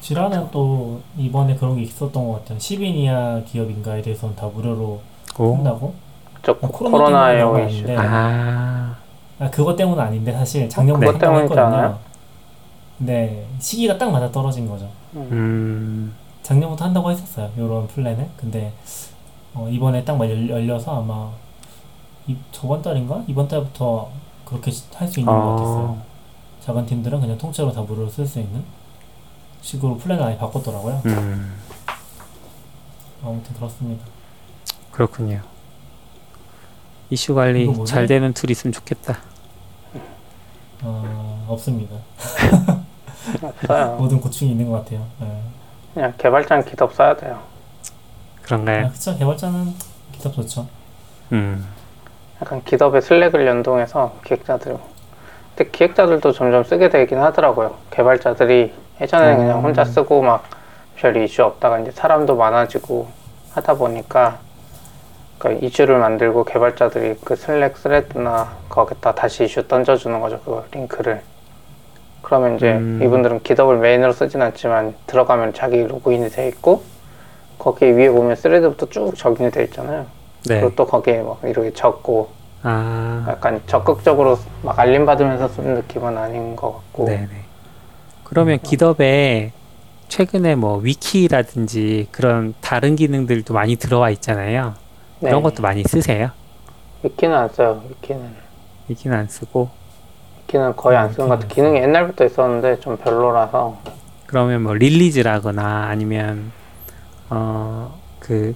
지라는 또 이번에 그런 게 있었던 것 같아요. 10인 이하 기업인가에 대해서는 다 무료로 오. 한다고? 저 아, 코로나 때문에 이슈 아, 아 그것 때문은 아닌데 사실 작년부터 했거든요. 네 시기가 딱 맞아 떨어진 거죠. 음, 작년부터 한다고 했었어요. 이런 플랜을. 근데 어, 이번에 딱 열- 열려서 아마 이, 저번 달인가 이번 달부터 그렇게 할 수 있는 것 같았어요. 어, 작은 팀들은 그냥 통째로 다 무료로 쓸 수 있는. 식으로 플랜을 아예 바꿨더라고요. 음, 아무튼 그렇습니다. 그렇군요. 이슈 관리? 잘 되는 tool 있으면 좋겠다. 어, 없습니다. 없어요. 모든 고충이 있는 것 같아요. 네. 그냥 개발자는 기덥 써야 돼요. 아, 그런가요? 그쵸. 개발자는 기답 좋죠. 음, 약간 기덥에 슬랙을 연동해서 기획자들. 근데 기획자들도 점점 쓰게 되긴 하더라고요. 개발자들이 예전에는 그냥 음. 혼자 쓰고 막 별 이슈 없다가 이제 사람도 많아지고 하다 보니까 그 이슈를 만들고 개발자들이 그 슬랙 스레드나 거기다 다시 이슈 던져주는 거죠. 그 링크를. 그러면 이제 음. 이분들은 기덥을 메인으로 쓰진 않지만 들어가면 자기 로그인이 돼 있고 거기 위에 보면 스레드부터 쭉 적용이 돼 있잖아요. 네. 그리고 또 거기에 막 이렇게 적고 아, 약간 적극적으로 막 알림 받으면서 쓰는 느낌은 아닌 것 같고 네네. 그러면 기덥에 최근에 뭐 위키라든지 그런 다른 기능들도 많이 들어와 있잖아요. 네. 그런 것도 많이 쓰세요? 위키는 안 써요. 위키는. 위키는 안 쓰고? 위키는 거의 안 쓰는 것 같아요. 기능이 옛날부터 있었는데 좀 별로라서. 그러면 뭐 release라거나 아니면 어 그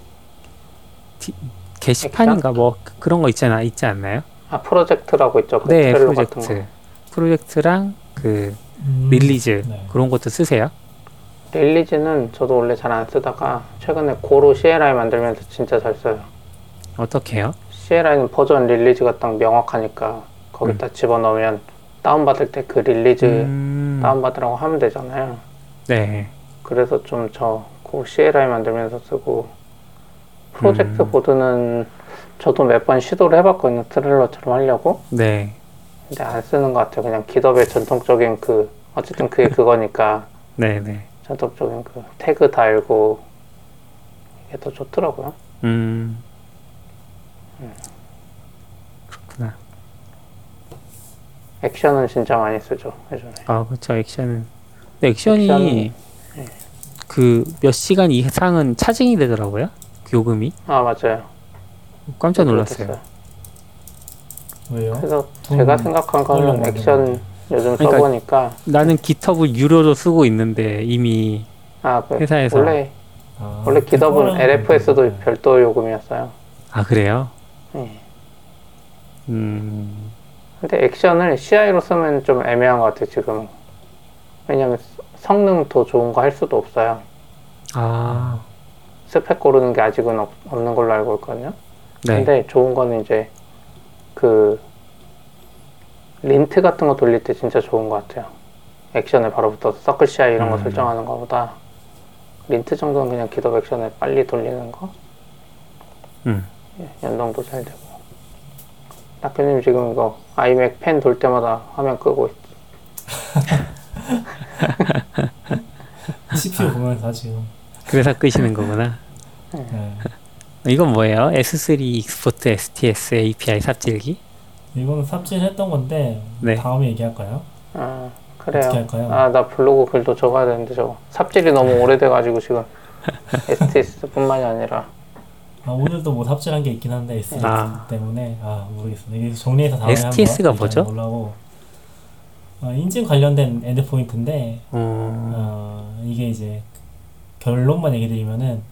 게시판인가 뭐 그- 그런 거 있잖아 있지 않나요? 아 프로젝트라고 있죠. 그 네 프로젝트. 프로젝트랑 그 음, release 네. 그런 것도 쓰세요? 거 release는 저도 원래 잘 안 쓰다가 최근에 Go로 CLI 만들면서 진짜 잘 써요 어떻게 해요? CLI는 버전 release가 딱 명확하니까 거기다 집어넣으면 다운받을 때 그 release 음, 다운받으라고 하면 되잖아요 네. 그래서 좀 저 Go CLI 만들면서 쓰고 프로젝트 음. 보드는 저도 몇 번 시도를 해봤거든요 Trello처럼 하려고 네. 근데 안 쓰는 것 같아요 그냥 GitHub의 전통적인 그 어쨌든 그게 그거니까 네, 네. 전통적인 그 태그 달고 이게 더 좋더라고요 음. 그렇구나. 액션은 진짜 많이 쓰죠 예전에 아, 그렇죠. 액션은. 근데 액션이 액션은- 네. 그몇 시간 이상은 차징이 되더라고요. 그 요금이. 아 맞아요 깜짝 놀랐어요. 왜요? 그래서 돈 제가 생각한 거는 액션 요즘 그러니까 써보니까 나는 기터블 유료로 쓰고 있는데 이미 아 그 회사에서 원래 아, 원래 그거랑 LFS도 네. 별도 요금이었어요 아 그래요? 네. 음. 근데 액션을 CI로 쓰면 좀 애매한 것 같아요, 지금. 왜냐면 성능 더 좋은 거 할 수도 없어요. 아. 스펙 고르는 게 아직은 없, 없는 걸로 알고 있거든요. 네. 근데 좋은 거는 이제 그 린트 같은 거 돌릴 때 진짜 좋은 것 같아요. Action에 바로 붙어서 CircleCI 이런 거 음. 설정하는 것보다 lint 정도는 그냥 GitHub Action에 빨리 돌리는 거. 음. 예, 연동도 잘 되고. 낙교님 지금 이거 iMac 팬 돌 때마다 화면 끄고 있- CPU 보면서 지금. 그래서 끄시는 거구나. 네. 이건 뭐예요? S3 export STS API 삽질기? 이거는 삽질했던 건데 네. 다음에 얘기할까요? 아 그래요. 할까요? 아나 블로그 글도 적어야 되는데 저거 삽질이 너무 오래돼가지고 지금 STS뿐만이 아니라 아, 오늘도 뭐 삽질한 게 있긴 한데 STS 아. 때문에 아 모르겠습니다. 이게 정리해서 다음에 STS 가 한번 뭐죠? 올라고 어, 인증 관련된 endpoint인데 어. 어, 이게 이제 결론만 얘기드리면은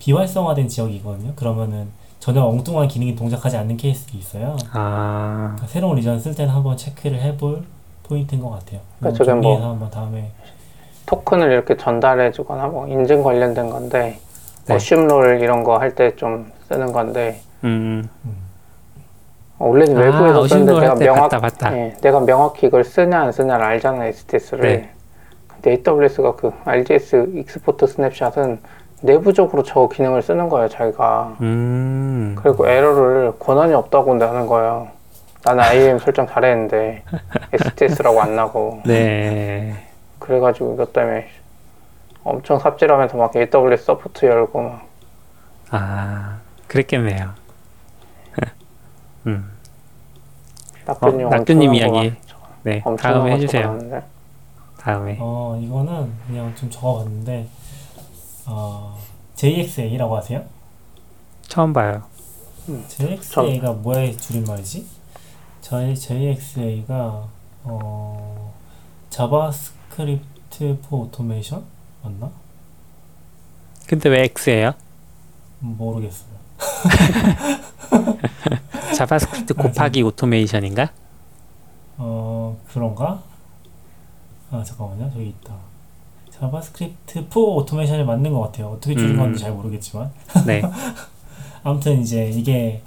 비활성화된 지역이거든요. 그러면은 전혀 엉뚱한 기능이 동작하지 않는 케이스도 있어요. 아. 그러니까 새로운 region 쓸 때는 한번 체크를 해볼 포인트인 것 같아요. 그러니까 저게 뭐- 정리해서 한번 다음에 토큰을 이렇게 전달해주거나 뭐 인증 관련된 건데 네. assume role 이런 거 할 때 좀 쓰는 건데 음. 어, 원래는 아, 외부에서 쓰는데 내가 명확 봤다, 봤다. 예, 내가 명확히 이걸 쓰냐 안 쓰냐를 알잖아 STS를. 네. 근데 AWS가 그 RDS export snapshot은 내부적으로 저 기능을 쓰는 거예요 자기가. 음. 그리고 에러를 권한이 없다고 내는 거예요. 나는 IAM 설정 잘했는데 STS라고 안 나고 네. 그래가지고 이것 때문에 엄청 삽질하면서 막 AWS support 열고 막 아. 그랬겠네요. 음. 낙교님 어, 이야기. 네. 거 다음에 해주세요. 적어놨는데. 다음에. 어 이거는 그냥 좀 적어봤는데 어, JXA라고 하세요? 처음 봐요. JXA가 뭐의 줄임말이지? 저희 JXA가 어, JavaScript for Automation? 맞나? 근데 왜 X예요? 음, 모르겠어요. JavaScript 아, 곱하기 Automation인가? 어 그런가? 아 잠깐만요 저기 있다. JavaScript for Automation이 맞는 것 같아요. 어떻게 줄인 음. 건지 잘 모르겠지만 네. 아무튼 이제 이게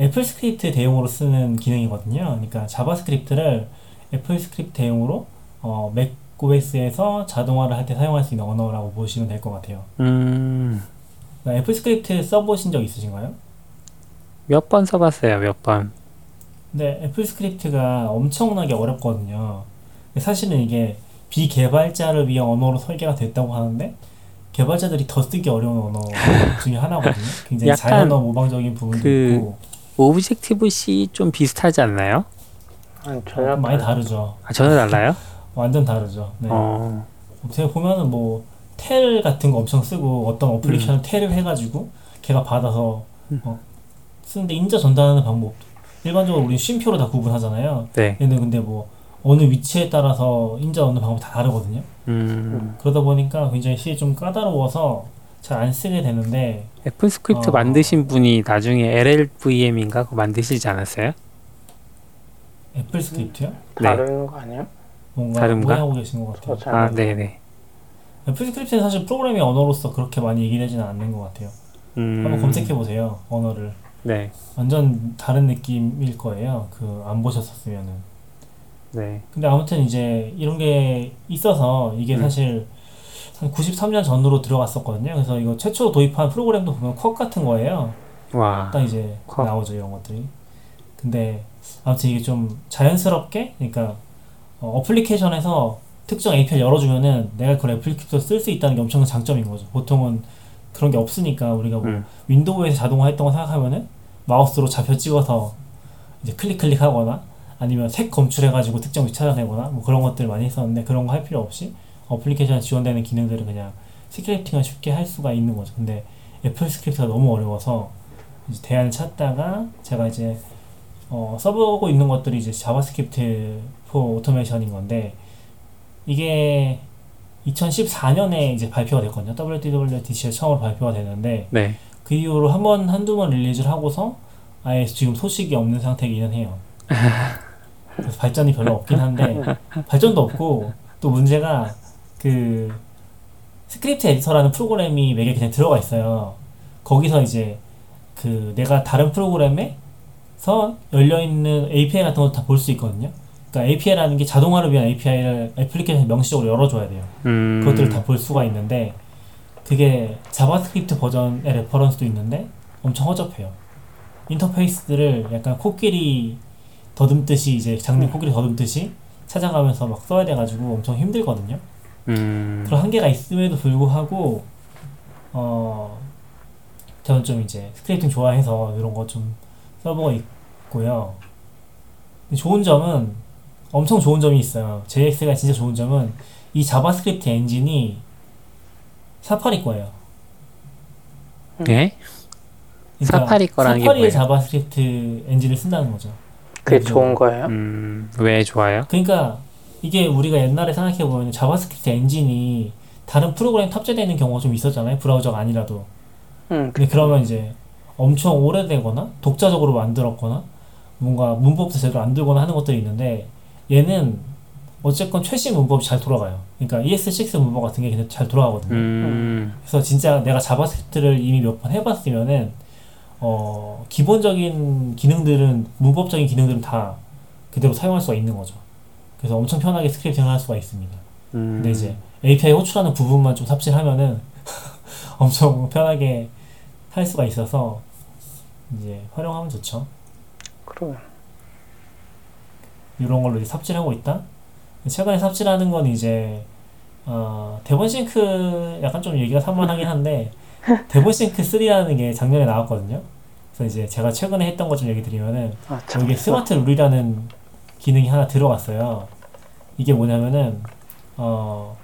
AppleScript 대용으로 쓰는 기능이거든요. 그러니까 JavaScript를 AppleScript 대용으로 어, macOS에서 자동화를 할 때 사용할 수 있는 언어라고 보시면 될 것 같아요. 음, 그러니까 AppleScript 써보신 적 있으신가요? 몇 번 써봤어요, 몇 번. 근데 AppleScript가 엄청나게 어렵거든요. 사실은 이게 비개발자를 위한 언어로 설계가 됐다고 하는데 개발자들이 더 쓰기 어려운 언어 중에 하나거든요. 굉장히 자연어 모방적인 부분도 그 있고 Objective-C 좀 비슷하지 않나요? 아니, 전혀 어, 많이 다르- 다르죠. 아, 전혀 달라요? 완전 다르죠. 네. 어, 제가 보면은 뭐 tell 같은 거 엄청 쓰고 어떤 어플리케이션을 음. tell을 해가지고 걔가 받아서 어, 쓰는데 인자 전달하는 방법 일반적으로 우리 쉼표로 다 구분하잖아요. 네. 얘는 근데 뭐 어느 위치에 따라서 인자 넣는 방법이 다 다르거든요. 음, 그러다 보니까 굉장히 C 좀 까다로워서 잘 안 쓰게 되는데 AppleScript 어. 만드신 분이 나중에 LLVM인가 그거 만드시지 않았어요? AppleScript요? 네. 다른 거 아니에요? 뭔가? 오해하고 계신 것 같아요. 저잘 아, 네네. AppleScript는 사실 프로그래밍 언어로서 그렇게 많이 얘기되지는 않는 것 같아요. 음, 한번 검색해 보세요 언어를. 네, 완전 다른 느낌일 거예요. 그 안 보셨었으면은. 네. 근데 아무튼 이제 이런 게 있어서 이게 음. 사실 한 93년 전으로 들어갔었거든요. 그래서 이거 최초로 도입한 프로그램도 보면 쿼 같은 거예요. 와, 딱 이제 쿼. 나오죠 이런 것들이. 근데 아무튼 이게 좀 자연스럽게 그러니까 어, 어플리케이션에서 특정 API를 열어주면은 내가 그걸 애플리케이션 쓸수 있다는 게 엄청난 장점인 거죠. 보통은 그런 게 없으니까 우리가 뭐 음. Windows에서 자동화 했던 거 생각하면은 마우스로 좌표 찍어서 이제 클릭 클릭하거나 아니면 색 검출해가지고 특정 위치 찾아내거나 뭐 그런 것들 많이 했었는데 그런 거 할 필요 없이 어플리케이션에 지원되는 기능들을 그냥 scripting을 쉽게 할 수가 있는 거죠. 근데 AppleScript가 너무 어려워서 이제 대안을 찾다가 제가 이제 어, 써보고 있는 것들이 이제 JavaScript for Automation인 건데 이게 2014년에 이제 발표가 됐거든요. WWDC에 처음으로 발표가 됐는데 네. 그 이후로 한 번, 한두 번 release를 하고서 아예 지금 소식이 없는 상태이기는 해요. 그래서 발전이 별로 없긴 한데, 발전도 없고, 또 문제가 그 Script Editor라는 프로그램이 맥에 그냥 들어가 있어요. 거기서 이제 그 내가 다른 프로그램에 서 열려있는 API 같은 것도 다 볼 수 있거든요. 그러니까 API라는 게 자동화를 위한 API를 애플리케이션 명시적으로 열어줘야 돼요. 음, 그것들을 다 볼 수가 있는데 그게 JavaScript 버전의 reference도 있는데 엄청 허접해요. 인터페이스들을 약간 코끼리 더듬듯이 이제 장님 코끼리 더듬듯이 찾아가면서 막 써야 돼가지고 엄청 힘들거든요. 음, 그런 한계가 있음에도 불구하고 어 저는 좀 이제 scripting 좋아해서 이런 거 좀 써보고 있고요. 좋은 점은 엄청 좋은 점이 있어요. JXA가 진짜 좋은 점은 이 자바스크립트 엔진이 사파리 거예요. 네? 사파리 거라는 게 사파리의? 자바스크립트 엔진을 쓴다는 거죠. 그게 그죠. 좋은 거예요? 음, 왜 좋아요? 그러니까 이게 우리가 옛날에 생각해 보면 자바스크립트 엔진이 다른 프로그램 탑재되는 경우가 좀 있었잖아요. 브라우저가 아니라도. 응, 근데 그러면 이제 엄청 오래되거나 독자적으로 만들었거나 뭔가 문법도 제대로 안 들거나 하는 것들이 있는데 얘는 어쨌건 최신 문법이 잘 돌아가요. 그러니까 ES6 문법 같은 게 그냥 잘 돌아가거든요. 음, 그래서 진짜 내가 자바스크립트를 이미 몇 번 해봤으면은 어 기본적인 기능들은 문법적인 기능들은 다 그대로 사용할 수가 있는 거죠. 그래서 엄청 편하게 스크립팅을 할 수가 있습니다. 음, 근데 이제 API 호출하는 부분만 좀 삽질하면은 엄청 편하게 할 수가 있어서 이제 활용하면 좋죠. 그러면 이런 걸로 이제 삽질하고 있다. 최근에 삽질하는 건 이제 어, 대본 싱크 약간 좀 얘기가 산만하긴 한데 대본 싱크 3라는 게 작년에 나왔거든요. 그래서 이제 제가 최근에 했던 것 좀 얘기 드리면은 아, 참. 여기에 스마트 룰이라는 기능이 하나 들어갔어요. 이게 뭐냐면은 어,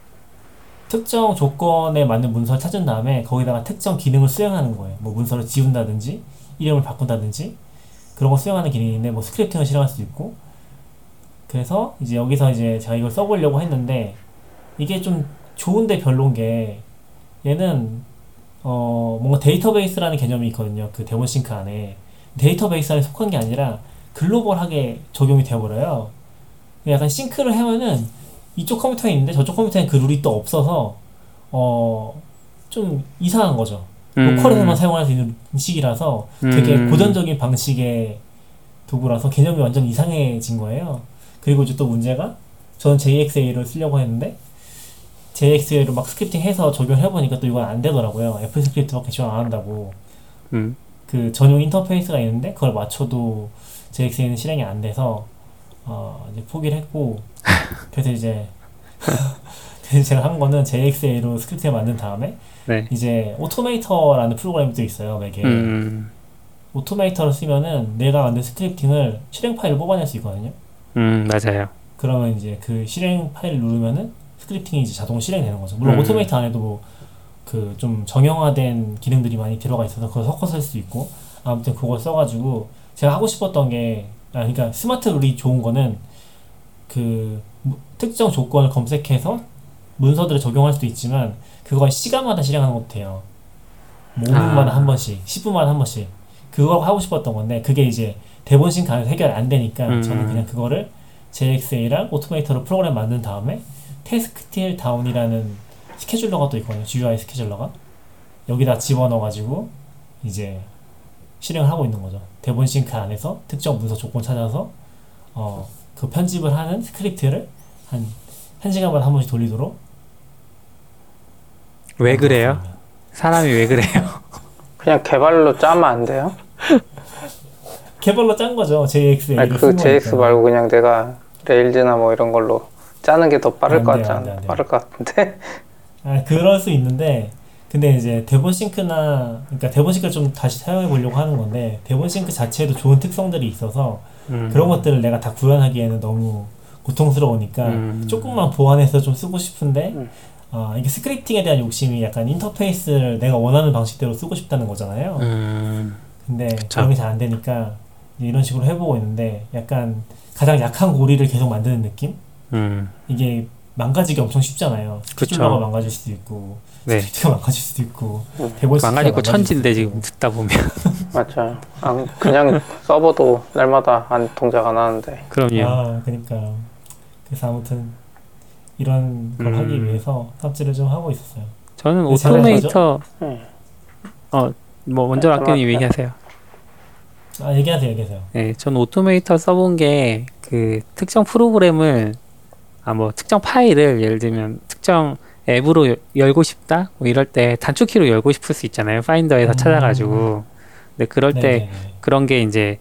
특정 조건에 맞는 문서를 찾은 다음에 거기다가 특정 기능을 수행하는 거예요. 뭐 문서를 지운다든지 이름을 바꾼다든지 그런 거 수행하는 기능인데 뭐 스크립팅을 실행할 수도 있고 그래서 이제 여기서 이제 제가 이걸 써보려고 했는데 이게 좀 좋은데 별론 게 얘는 어 뭔가 데이터베이스라는 개념이 있거든요. 그 데몬싱크 안에 데이터베이스 안에 속한 게 아니라 글로벌하게 적용이 되어버려요. 약간 싱크를 하면은 이쪽 컴퓨터에 있는데 저쪽 컴퓨터에 그 룰이 또 없어서 어 좀 이상한 거죠. 음. 로컬에서만 사용할 수 있는 식이라서 되게 음. 고전적인 방식의 도구라서 개념이 완전 이상해진 거예요. 그리고 이제 또 문제가 저는 JXA를 쓰려고 했는데 JXA로 막 scripting해서 적용해보니까 또 이건 안 되더라고요. 애플 스크립트밖에 지원 안 한다고. 음. 그 전용 인터페이스가 있는데 그걸 맞춰도 JXA는 실행이 안 돼서 어 이제 포기를 했고 그래서 이제 그래서 제가 한 거는 JXA로 스크립트를 만든 다음에 네. 이제 Automator라는 프로그램이 또 있어요. 맥에 음. Automator를 쓰면은 내가 만든 scripting을 실행 파일을 뽑아낼 수 있거든요. 음, 맞아요. 그러면 이제 그 실행 파일을 누르면은 scripting이 이제 자동 실행되는 거죠. 물론 음. Automator 안에도 뭐 그 좀 정형화된 기능들이 많이 들어가 있어서 그걸 섞어 쓸수 있고 아무튼 그걸 써가지고 제가 하고 싶었던 게 아, 그러니까 smart rule이 좋은 거는 그 무- 특정 조건을 검색해서 문서들을 적용할 수도 있지만 그걸 시간마다 실행하는 것도 돼요. 뭐 5분마다 아. 한 번씩, 10분마다 한 번씩. 그거 하고 싶었던 건데 그게 이제 DEVONthink 안에서 해결 안 되니까 음. 저는 그냥 그거를 JXA랑 Automator로 프로그램 만든 다음에 Task Till Dawn이라는 scheduler가 또 있거든요. GUI 스케줄러가 여기다 집어넣어가지고 이제 실행을 하고 있는 거죠. DEVONthink 안에서 특정 문서 조건 찾아서 어, 그 편집을 하는 스크립트를 한, 한 시간마다 한 번씩 돌리도록 왜 그래요? 만들었습니다. 사람이 왜 그래요? 그냥 개발로 짜면 안 돼요? 개발로 짠 거죠. JXA. 아니 그 JX 말고 그냥 내가 레일즈나 뭐 이런 걸로 짜는 게 더 빠를 안것 같지 돼요. 빠를 것 같은데? 아, 그럴 수 있는데 근데 이제 대본 싱크나 그러니까 대본 싱크를 좀 다시 사용해 보려고 하는 건데 대본 싱크 자체에도 좋은 특성들이 있어서 음. 그런 것들을 내가 다 구현하기에는 너무 고통스러우니까 음. 조금만 보완해서 좀 쓰고 싶은데 음. 아, 이게 scripting에 대한 욕심이 약간 인터페이스를 내가 원하는 방식대로 쓰고 싶다는 거잖아요. 음. 근데 그런 게 잘 안 되니까 이런 식으로 해보고 있는데 약간 가장 약한 고리를 계속 만드는 느낌? 음. 이게 망가지기 엄청 쉽잖아요. 그쵸. scheduler가 망가질 수도 있고 네. 스크립트가 망가질 수도 있고 음. DEVON 망가지고 스크립트가 천지인데 망가질 지금 듣다 보면 맞죠. 안, 그냥 서버도 날마다 안 동작 안 하는데. 그럼요. 아 그러니까 그래서 아무튼 이런 걸 음. 하기 위해서 삽질을 좀 하고 있었어요. 저는 네, 잘 Automator 응. 어뭐 먼저 네. 얘기하세요. 아 얘기하세요, 얘기하세요. 네, 전 Automator 써본 게 그 특정 프로그램을 아 뭐 특정 파일을 예를 들면 특정 앱으로 여- 열고 싶다 뭐 이럴 때 단축키로 열고 싶을 수 있잖아요. Finder에서 음. 찾아가지고. 근데 그럴 때 네네네. 그런 게 이제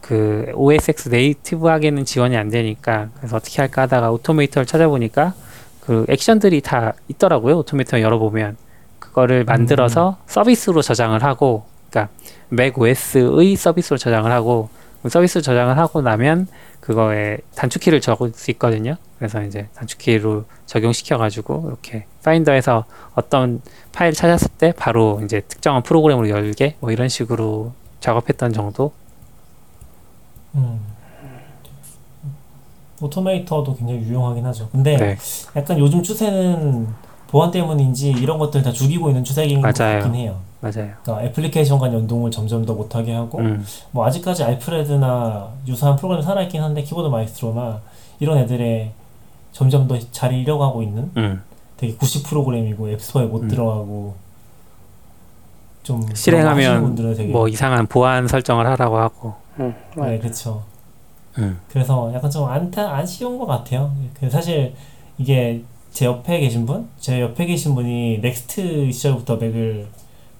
그 OSX native하게는 지원이 안 되니까 그래서 어떻게 할까 하다가 Automator를 찾아보니까 그 액션들이 다 있더라고요. Automator 열어보면 그거를 만들어서 서비스로 저장을 하고 그러니까 맥 OS의 서비스로 저장을 하고 그 서비스 저장을 하고 나면 그거에 단축키를 적을 수 있거든요. 그래서 이제 단축키로 적용시켜가지고 이렇게 Finder에서 어떤 파일 찾았을 때 바로 이제 특정한 프로그램으로 열게 뭐 이런 식으로 작업했던 정도. 음. Automator도 굉장히 유용하긴 하죠. 근데 네, 약간 요즘 추세는 보안 때문인지 이런 것들 다 죽이고 있는 추세인 것. 같긴 해요. 맞아요. 그러니까 애플리케이션 간 연동을 점점 더 못하게 하고 음, 뭐 아직까지 Alfred나 유사한 프로그램 살아있긴 한데 Keyboard Maestro나 이런 애들의 점점 더 자리 잃어가고 있는 음. 되게 구식 프로그램이고 앱스토어에 못 음. 들어가고 좀 실행하면 분들은 되게 뭐 이상한 보안 설정을 하라고 하고. 응. 네 그렇죠. 음. 그래서 약간 좀 안타 아쉬운 것 같아요. 그 사실 이게 제 옆에 계신 분, 제 옆에 계신 분이 NeXT 시절부터 맥을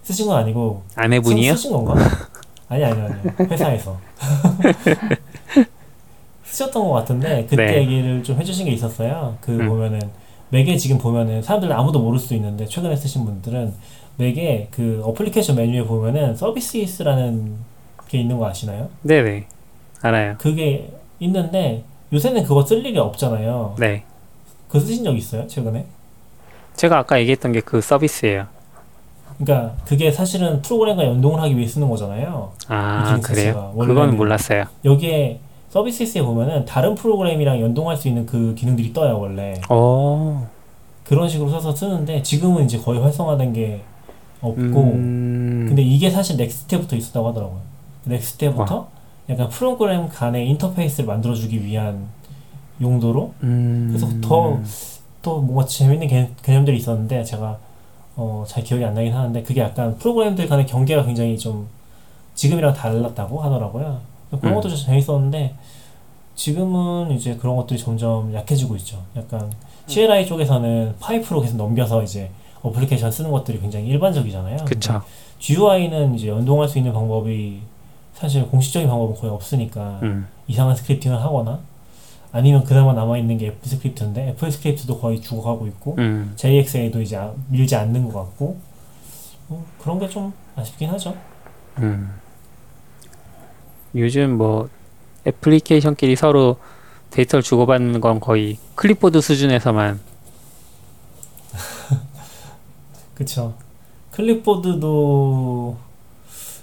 쓰신 건 아니고 아내분이요? 쓰, 쓰신 건가? 아니 아니 아니 회사에서 쓰셨던 것 같은데 그때 네. 얘기를 좀 해주신 게 있었어요. 그 음. 보면은 맥에 지금 보면은 사람들은 아무도 모를 수 있는데 최근에 쓰신 분들은 맥에 그 어플리케이션 메뉴에 보면은 서비스라는 게 있는 거 아시나요? 네네. 알아요. 그게 있는데 요새는 그거 쓸 일이 없잖아요. 네. 그거 쓰신 적 있어요? 최근에? 제가 아까 얘기했던 게 그 서비스예요. 그러니까 그게 사실은 프로그램과 연동을 하기 위해 쓰는 거잖아요. 아, 그래요? 그건. 몰랐어요. 여기에 서비스에 보면은 다른 프로그램이랑 연동할 수 있는 그 기능들이 떠요 원래. 오, 그런 식으로 써서 쓰는데 지금은 이제 거의 활성화된 게 없고 음, 근데 이게 사실 NeXT 때부터 있었다고 하더라고요. NeXT 때부터 약간 프로그램 간의 인터페이스를 만들어주기 위한 용도로 음, 그래서 더 또 뭔가 재밌는 개, 개념들이 있었는데 제가 어, 잘 기억이 안 나긴 하는데 그게 약간 프로그램들 간의 경계가 굉장히 좀 지금이랑 달랐다고 하더라고요. 그런 음. 것도 좀 재밌었는데 지금은 이제 그런 것들이 점점 약해지고 있죠. 약간 CLI 쪽에서는 파이프로 계속 넘겨서 이제 어플리케이션 쓰는 것들이 굉장히 일반적이잖아요. 그쵸. GUI는 이제 연동할 수 있는 방법이 사실 공식적인 방법은 거의 없으니까 음, 이상한 스크립팅을 하거나 아니면 그나마 남아있는 게 애플 스크립트인데 애플 스크립트도 거의 죽어가고 있고 음, JXA도 이제 아- 밀지 않는 것 같고 뭐 그런 게 좀 아쉽긴 하죠. 음. 요즘 뭐 애플리케이션끼리 서로 데이터를 주고받는 건 거의 클립보드 수준에서만 그쵸. 클립보드도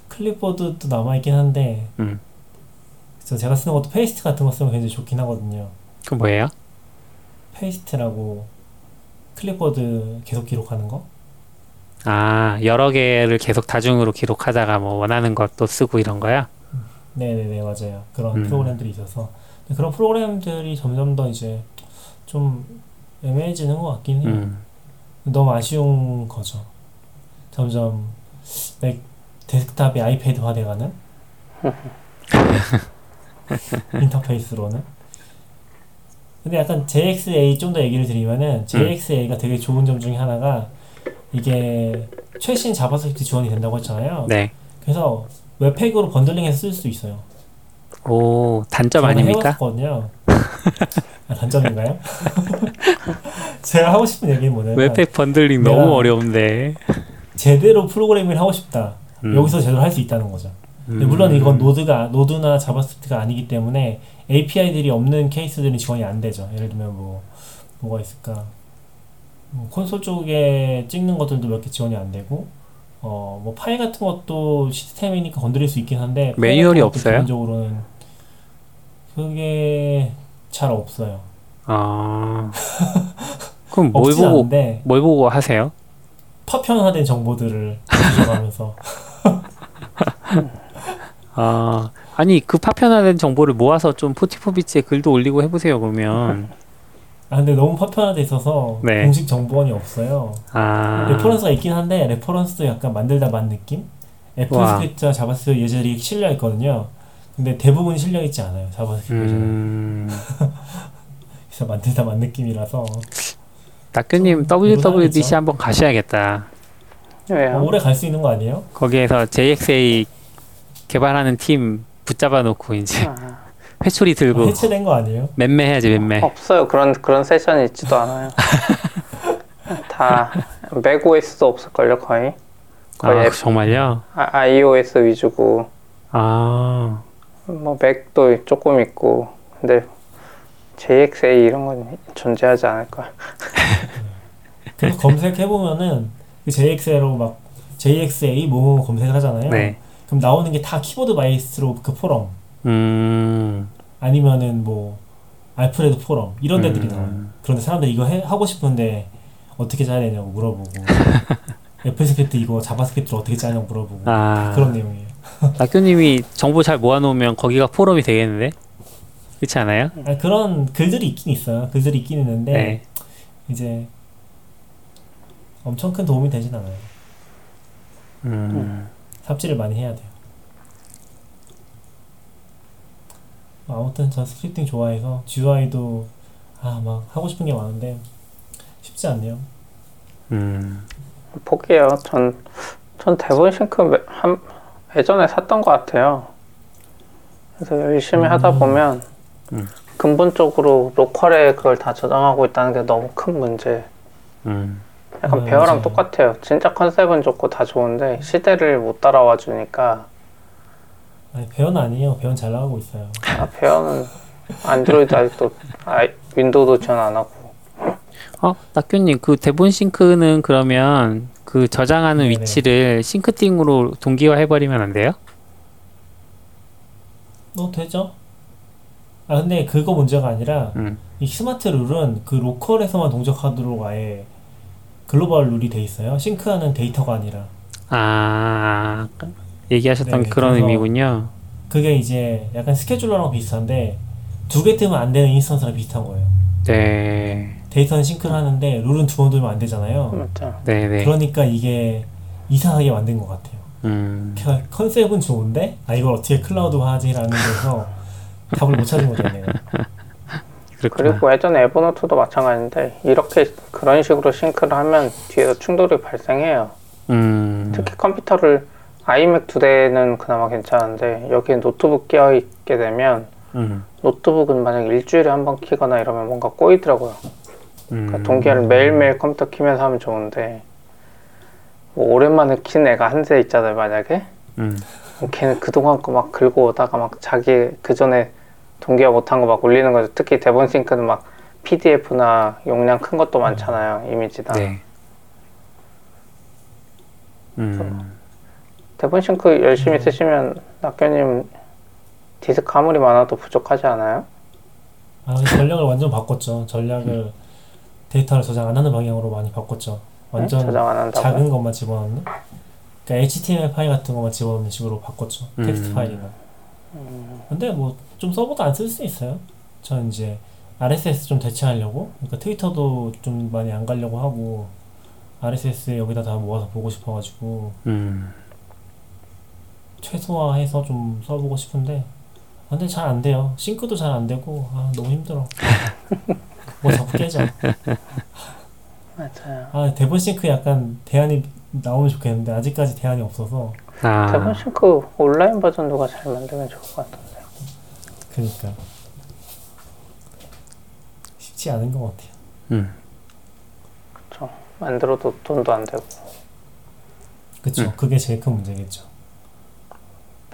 클립보드도 남아있긴 한데 음. 그래서 제가 쓰는 것도 Paste 같은 거 쓰면 굉장히 좋긴 하거든요. 그 뭐예요? Paste라고 클립보드 계속 기록하는 거? 아 여러 개를 계속 다중으로 기록하다가 뭐 원하는 것도 쓰고 이런 거야? 네네네 맞아요. 그런 음. 프로그램들이 있어서. 그런 프로그램들이 점점 더 이제 좀 애매해지는 것 같긴 해요. 음, 너무 아쉬운 거죠. 점점 맥 데스크탑이 아이패드화 돼가는? 인터페이스로는? 근데 약간 JXA 좀 더 얘기를 드리면은 JXA가 되게 좋은 점 중에 하나가 이게 최신 JavaScript 지원이 된다고 했잖아요. 네. 그래서 Webpack으로 bundling해서 쓸 수 있어요 오 단점 아닙니까? 해봤거든요. 아, 단점인가요? 제가 하고 싶은 얘기는 뭐냐면 Webpack bundling 너무 어려운데. 제대로 프로그래밍을 하고 싶다. 음. 여기서 제대로 할 수 있다는 거죠. 음. 물론 이건 Node가 Node나 JavaScript가 아니기 때문에 API들이 없는 케이스들은 지원이 안 되죠. 예를 들면 뭐 뭐가 있을까? 뭐 콘솔 쪽에 찍는 것들도 몇 개 지원이 안 되고 어 뭐 파일 같은 것도 시스템이니까 건드릴 수 있긴 한데 매뉴얼이 없어요? 기본적으로는 그게 잘 없어요. 아 그럼 뭘 보고 않은데 뭘 보고 하세요? 파편화된 정보들을 가져가면서 아 아니 그 파편화된 정보를 모아서 좀 44BITS에 글도 올리고 해보세요 그러면. 아 근데 너무 파편화돼 있어서 네. 공식 정보원이 없어요. 아 레퍼런스가 있긴 한데 레퍼런스도 약간 만들다 만 느낌? 애플 와. 스크립트와 JavaScript 예제들이 실려 있거든요. 근데 대부분 실려 있지 않아요. JavaScript. 음. 그래서 만들다 만 느낌이라서 낙교님 좀 WWDC? 한번 가셔야겠다. 왜요? 어, 오래 갈 수 있는 거 아니에요? 거기에서 JXA 개발하는 팀 붙잡아 놓고 이제 아, 회초리 들고 해체된 거 아니에요? 맴매 해야지 맴매. 없어요. 그런 그런 세션이 있지도 않아요. 다 맥OS도 없을걸요 거의. 거의 아 앱- 정말요? 아, iOS 위주고 아 뭐 맥도 조금 있고 근데 JXA 이런 건 존재하지 않을 거야. 그래서 검색해 보면은 그 JXA로 막 JXA 뭐뭐 검색을 하잖아요. 네. 그럼 나오는 게 다 Keyboard Maestro 그 포럼 음. 아니면은 뭐 Alfred 포럼 이런 데들이 음. 나와요. 그런데 사람들이 이거 해, 하고 싶은데 어떻게 짜야 되냐고 물어보고 애플 스크립트 이거 JavaScript를 어떻게 짜냐고 물어보고 아 그런 내용이에요. 낙교님이 정보 잘 모아놓으면 거기가 포럼이 되겠는데? 그렇지 않아요? 아, 그런 글들이 있긴 있어요. 글들이 있긴 있는데 네. 이제 엄청 큰 도움이 되진 않아요. 음. 삽질을 많이 해야 돼요. 아무튼 저 스크립팅 좋아해서 GUI도 아 막 하고 싶은 게 많은데 쉽지 않네요. 음. 포기해요. 전, 전 대본 싱크 매- 한, 예전에 샀던 것 같아요. 그래서 열심히 하다 음. 보면 음. 근본적으로 로컬에 그걸 다 저장하고 있다는 게 너무 큰 문제. 음. 약간 네, 배어랑 맞아요. 똑같아요. 진짜 컨셉은 좋고 다 좋은데 시대를 못 따라와 주니까 아니 배원 아니에요. 배원 잘 나가고 있어요. 아, 배어는 안드로이드 아직도 아, 윈도우도 지원 안 하고 어, 낙교님 그 대본 싱크는 그러면 그 저장하는 네네. 위치를 싱크팅으로 동기화 해버리면 안 돼요? 뭐 되죠? 아 근데 그거 문제가 아니라 음. 이 스마트 룰은 그 로컬에서만 동작하도록 아예 글로벌 룰이 돼 있어요. 싱크하는 데이터가 아니라 아, 얘기하셨던 네, 그런 의미군요. 그게 이제 약간 스케줄러랑 비슷한데 두 개 뜨면 안 되는 instance랑 비슷한 거예요. 네, 데이터는 sync를 하는데 룰은 두번 두면 안 되잖아요. 맞죠. 네, 네. 그러니까 이게 이상하게 만든 것 같아요. 음, 그 컨셉은 좋은데 아 이걸 어떻게 클라우드화 하지라는 데서 답을 못 찾은. 그렇구나. 그리고 예전에 에버노트도 마찬가지인데 이렇게 그런 식으로 sync를 하면 뒤에서 충돌이 발생해요. 음, 특히 컴퓨터를 아이맥 두 대는 그나마 괜찮은데 여기에 노트북 끼어 있게 되면 음, 노트북은 만약 일주일에 한 번 키거나 이러면 뭔가 꼬이더라고요. 음. 그러니까 동기화를 매일매일 컴퓨터 키면서 하면 좋은데 뭐 오랜만에 킨 애가 한대 있잖아요 만약에 음, 걔는 그동안 거 막 긁고 오다가 막 자기 그 전에 동기화 못한 거 막 올리는 거죠. 특히 대본 싱크는 막 PDF나 용량 큰 것도 많잖아요 이미지다. 네. 음, DEVONthink 열심히 쓰시면 낙교님 디스크 아무리 많아도 부족하지 않아요? 아 전략을 완전 바꿨죠. 전략을 데이터를 저장 안 하는 방향으로 많이 바꿨죠. 완전 네? 저장 안 한다고. 작은 것만 집어넣는. 그러니까 HTML 파일 같은 것만 집어넣는 식으로 바꿨죠. 텍스트 음. 파일이나. 근데 뭐좀 서버도 안쓸 수 있어요. 전 이제 RSS 좀 대체하려고. 그러니까 트위터도 좀 많이 안 가려고 하고 RSS 여기다 다 모아서 보고 싶어가지고 음, 최소화해서 좀 써보고 싶은데 아, 근데 잘 안 돼요. 싱크도 잘 안 되고 아 너무 힘들어. 뭐 자꾸 깨져. 맞아요. 아 대본 싱크 약간 대안이 나오면 좋겠는데 아직까지 대안이 없어서 아, 대본 싱크 온라인 버전 누가 잘 만들면 좋을 것 같은데. 그니까 쉽지 않은 것 같아요. 음, 그쵸. 만들어도 돈도 안 되고. 그쵸? 음. 그게 제일 큰 문제겠죠.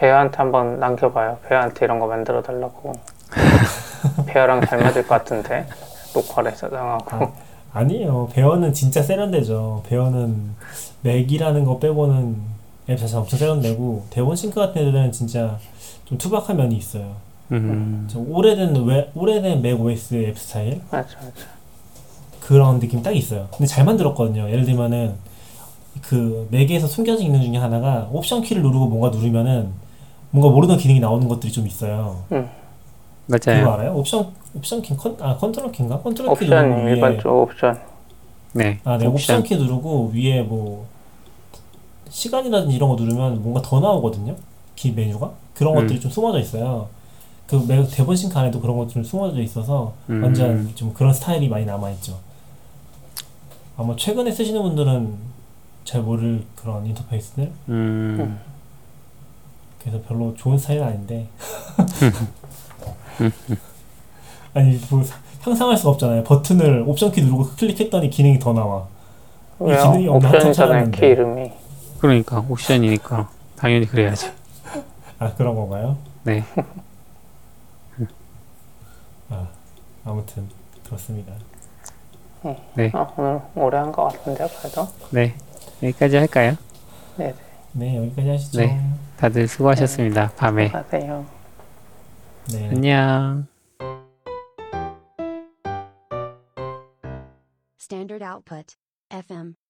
배아한테 한번 남겨봐요. 배아한테 이런 거 만들어 달라고. 배아랑 잘 맞을 것 같은데. 로컬에 저장하고. 아, 아니에요. 배어는 진짜 세련되죠. 배어는 맥이라는 거 빼고는 앱 자체 엄청 세련되고 대본 싱크 같은 애들은 진짜 좀 투박한 면이 있어요. 음, 좀 오래된 웨, 오래된 맥 OS 앱 스타일 맞아, 맞아. 그런 느낌 딱 있어요. 근데 잘 만들었거든요. 예를 들면은 그 맥에서 숨겨진 기능 중에 하나가 옵션 키를 누르고 뭔가 누르면은 뭔가 모르는 기능이 나오는 것들이 좀 있어요. 그거 맞아요. 알아요? 옵션 옵션 키 컨, 아 컨트롤 키인가? 컨트롤 키 옵션, 누르고 위에 옵션. 네, 아, 네, 옵션 옵션. 키 누르고 위에 뭐 시간이라든지 이런 거 누르면 뭔가 더 나오거든요. 키 메뉴가 그런 음. 것들이 좀 숨어져 있어요. 그 매- 대본 싱크 안에도 그런 것들이 좀 숨어져 있어서 음. 완전 좀 그런 스타일이 많이 남아 있죠. 아마 최근에 쓰시는 분들은 잘 모를 그런 인터페이스들 음, 그래서 별로 좋은 스타일은 아닌데 아니 뭐 사- 상상할 수가 없잖아요. 버튼을 옵션 키 누르고 클릭했더니 기능이 더 나와. 이 왜요? 기능이 없나 옵션이잖아요, 찾아봤는데. 키 이름이. 그러니까 옵션이니까 당연히 그래야죠. 아 그런 건가요? 네, 아 아무튼 그렇습니다. 네, 아, 오늘 오래 한 것 같은데요, 그래도? 네. 여기까지 할까요? 네, 네 여기까지 하시죠. 네. 다들 수고하셨습니다. 밤에. 하세요. 네. 안녕. Standard output. FM.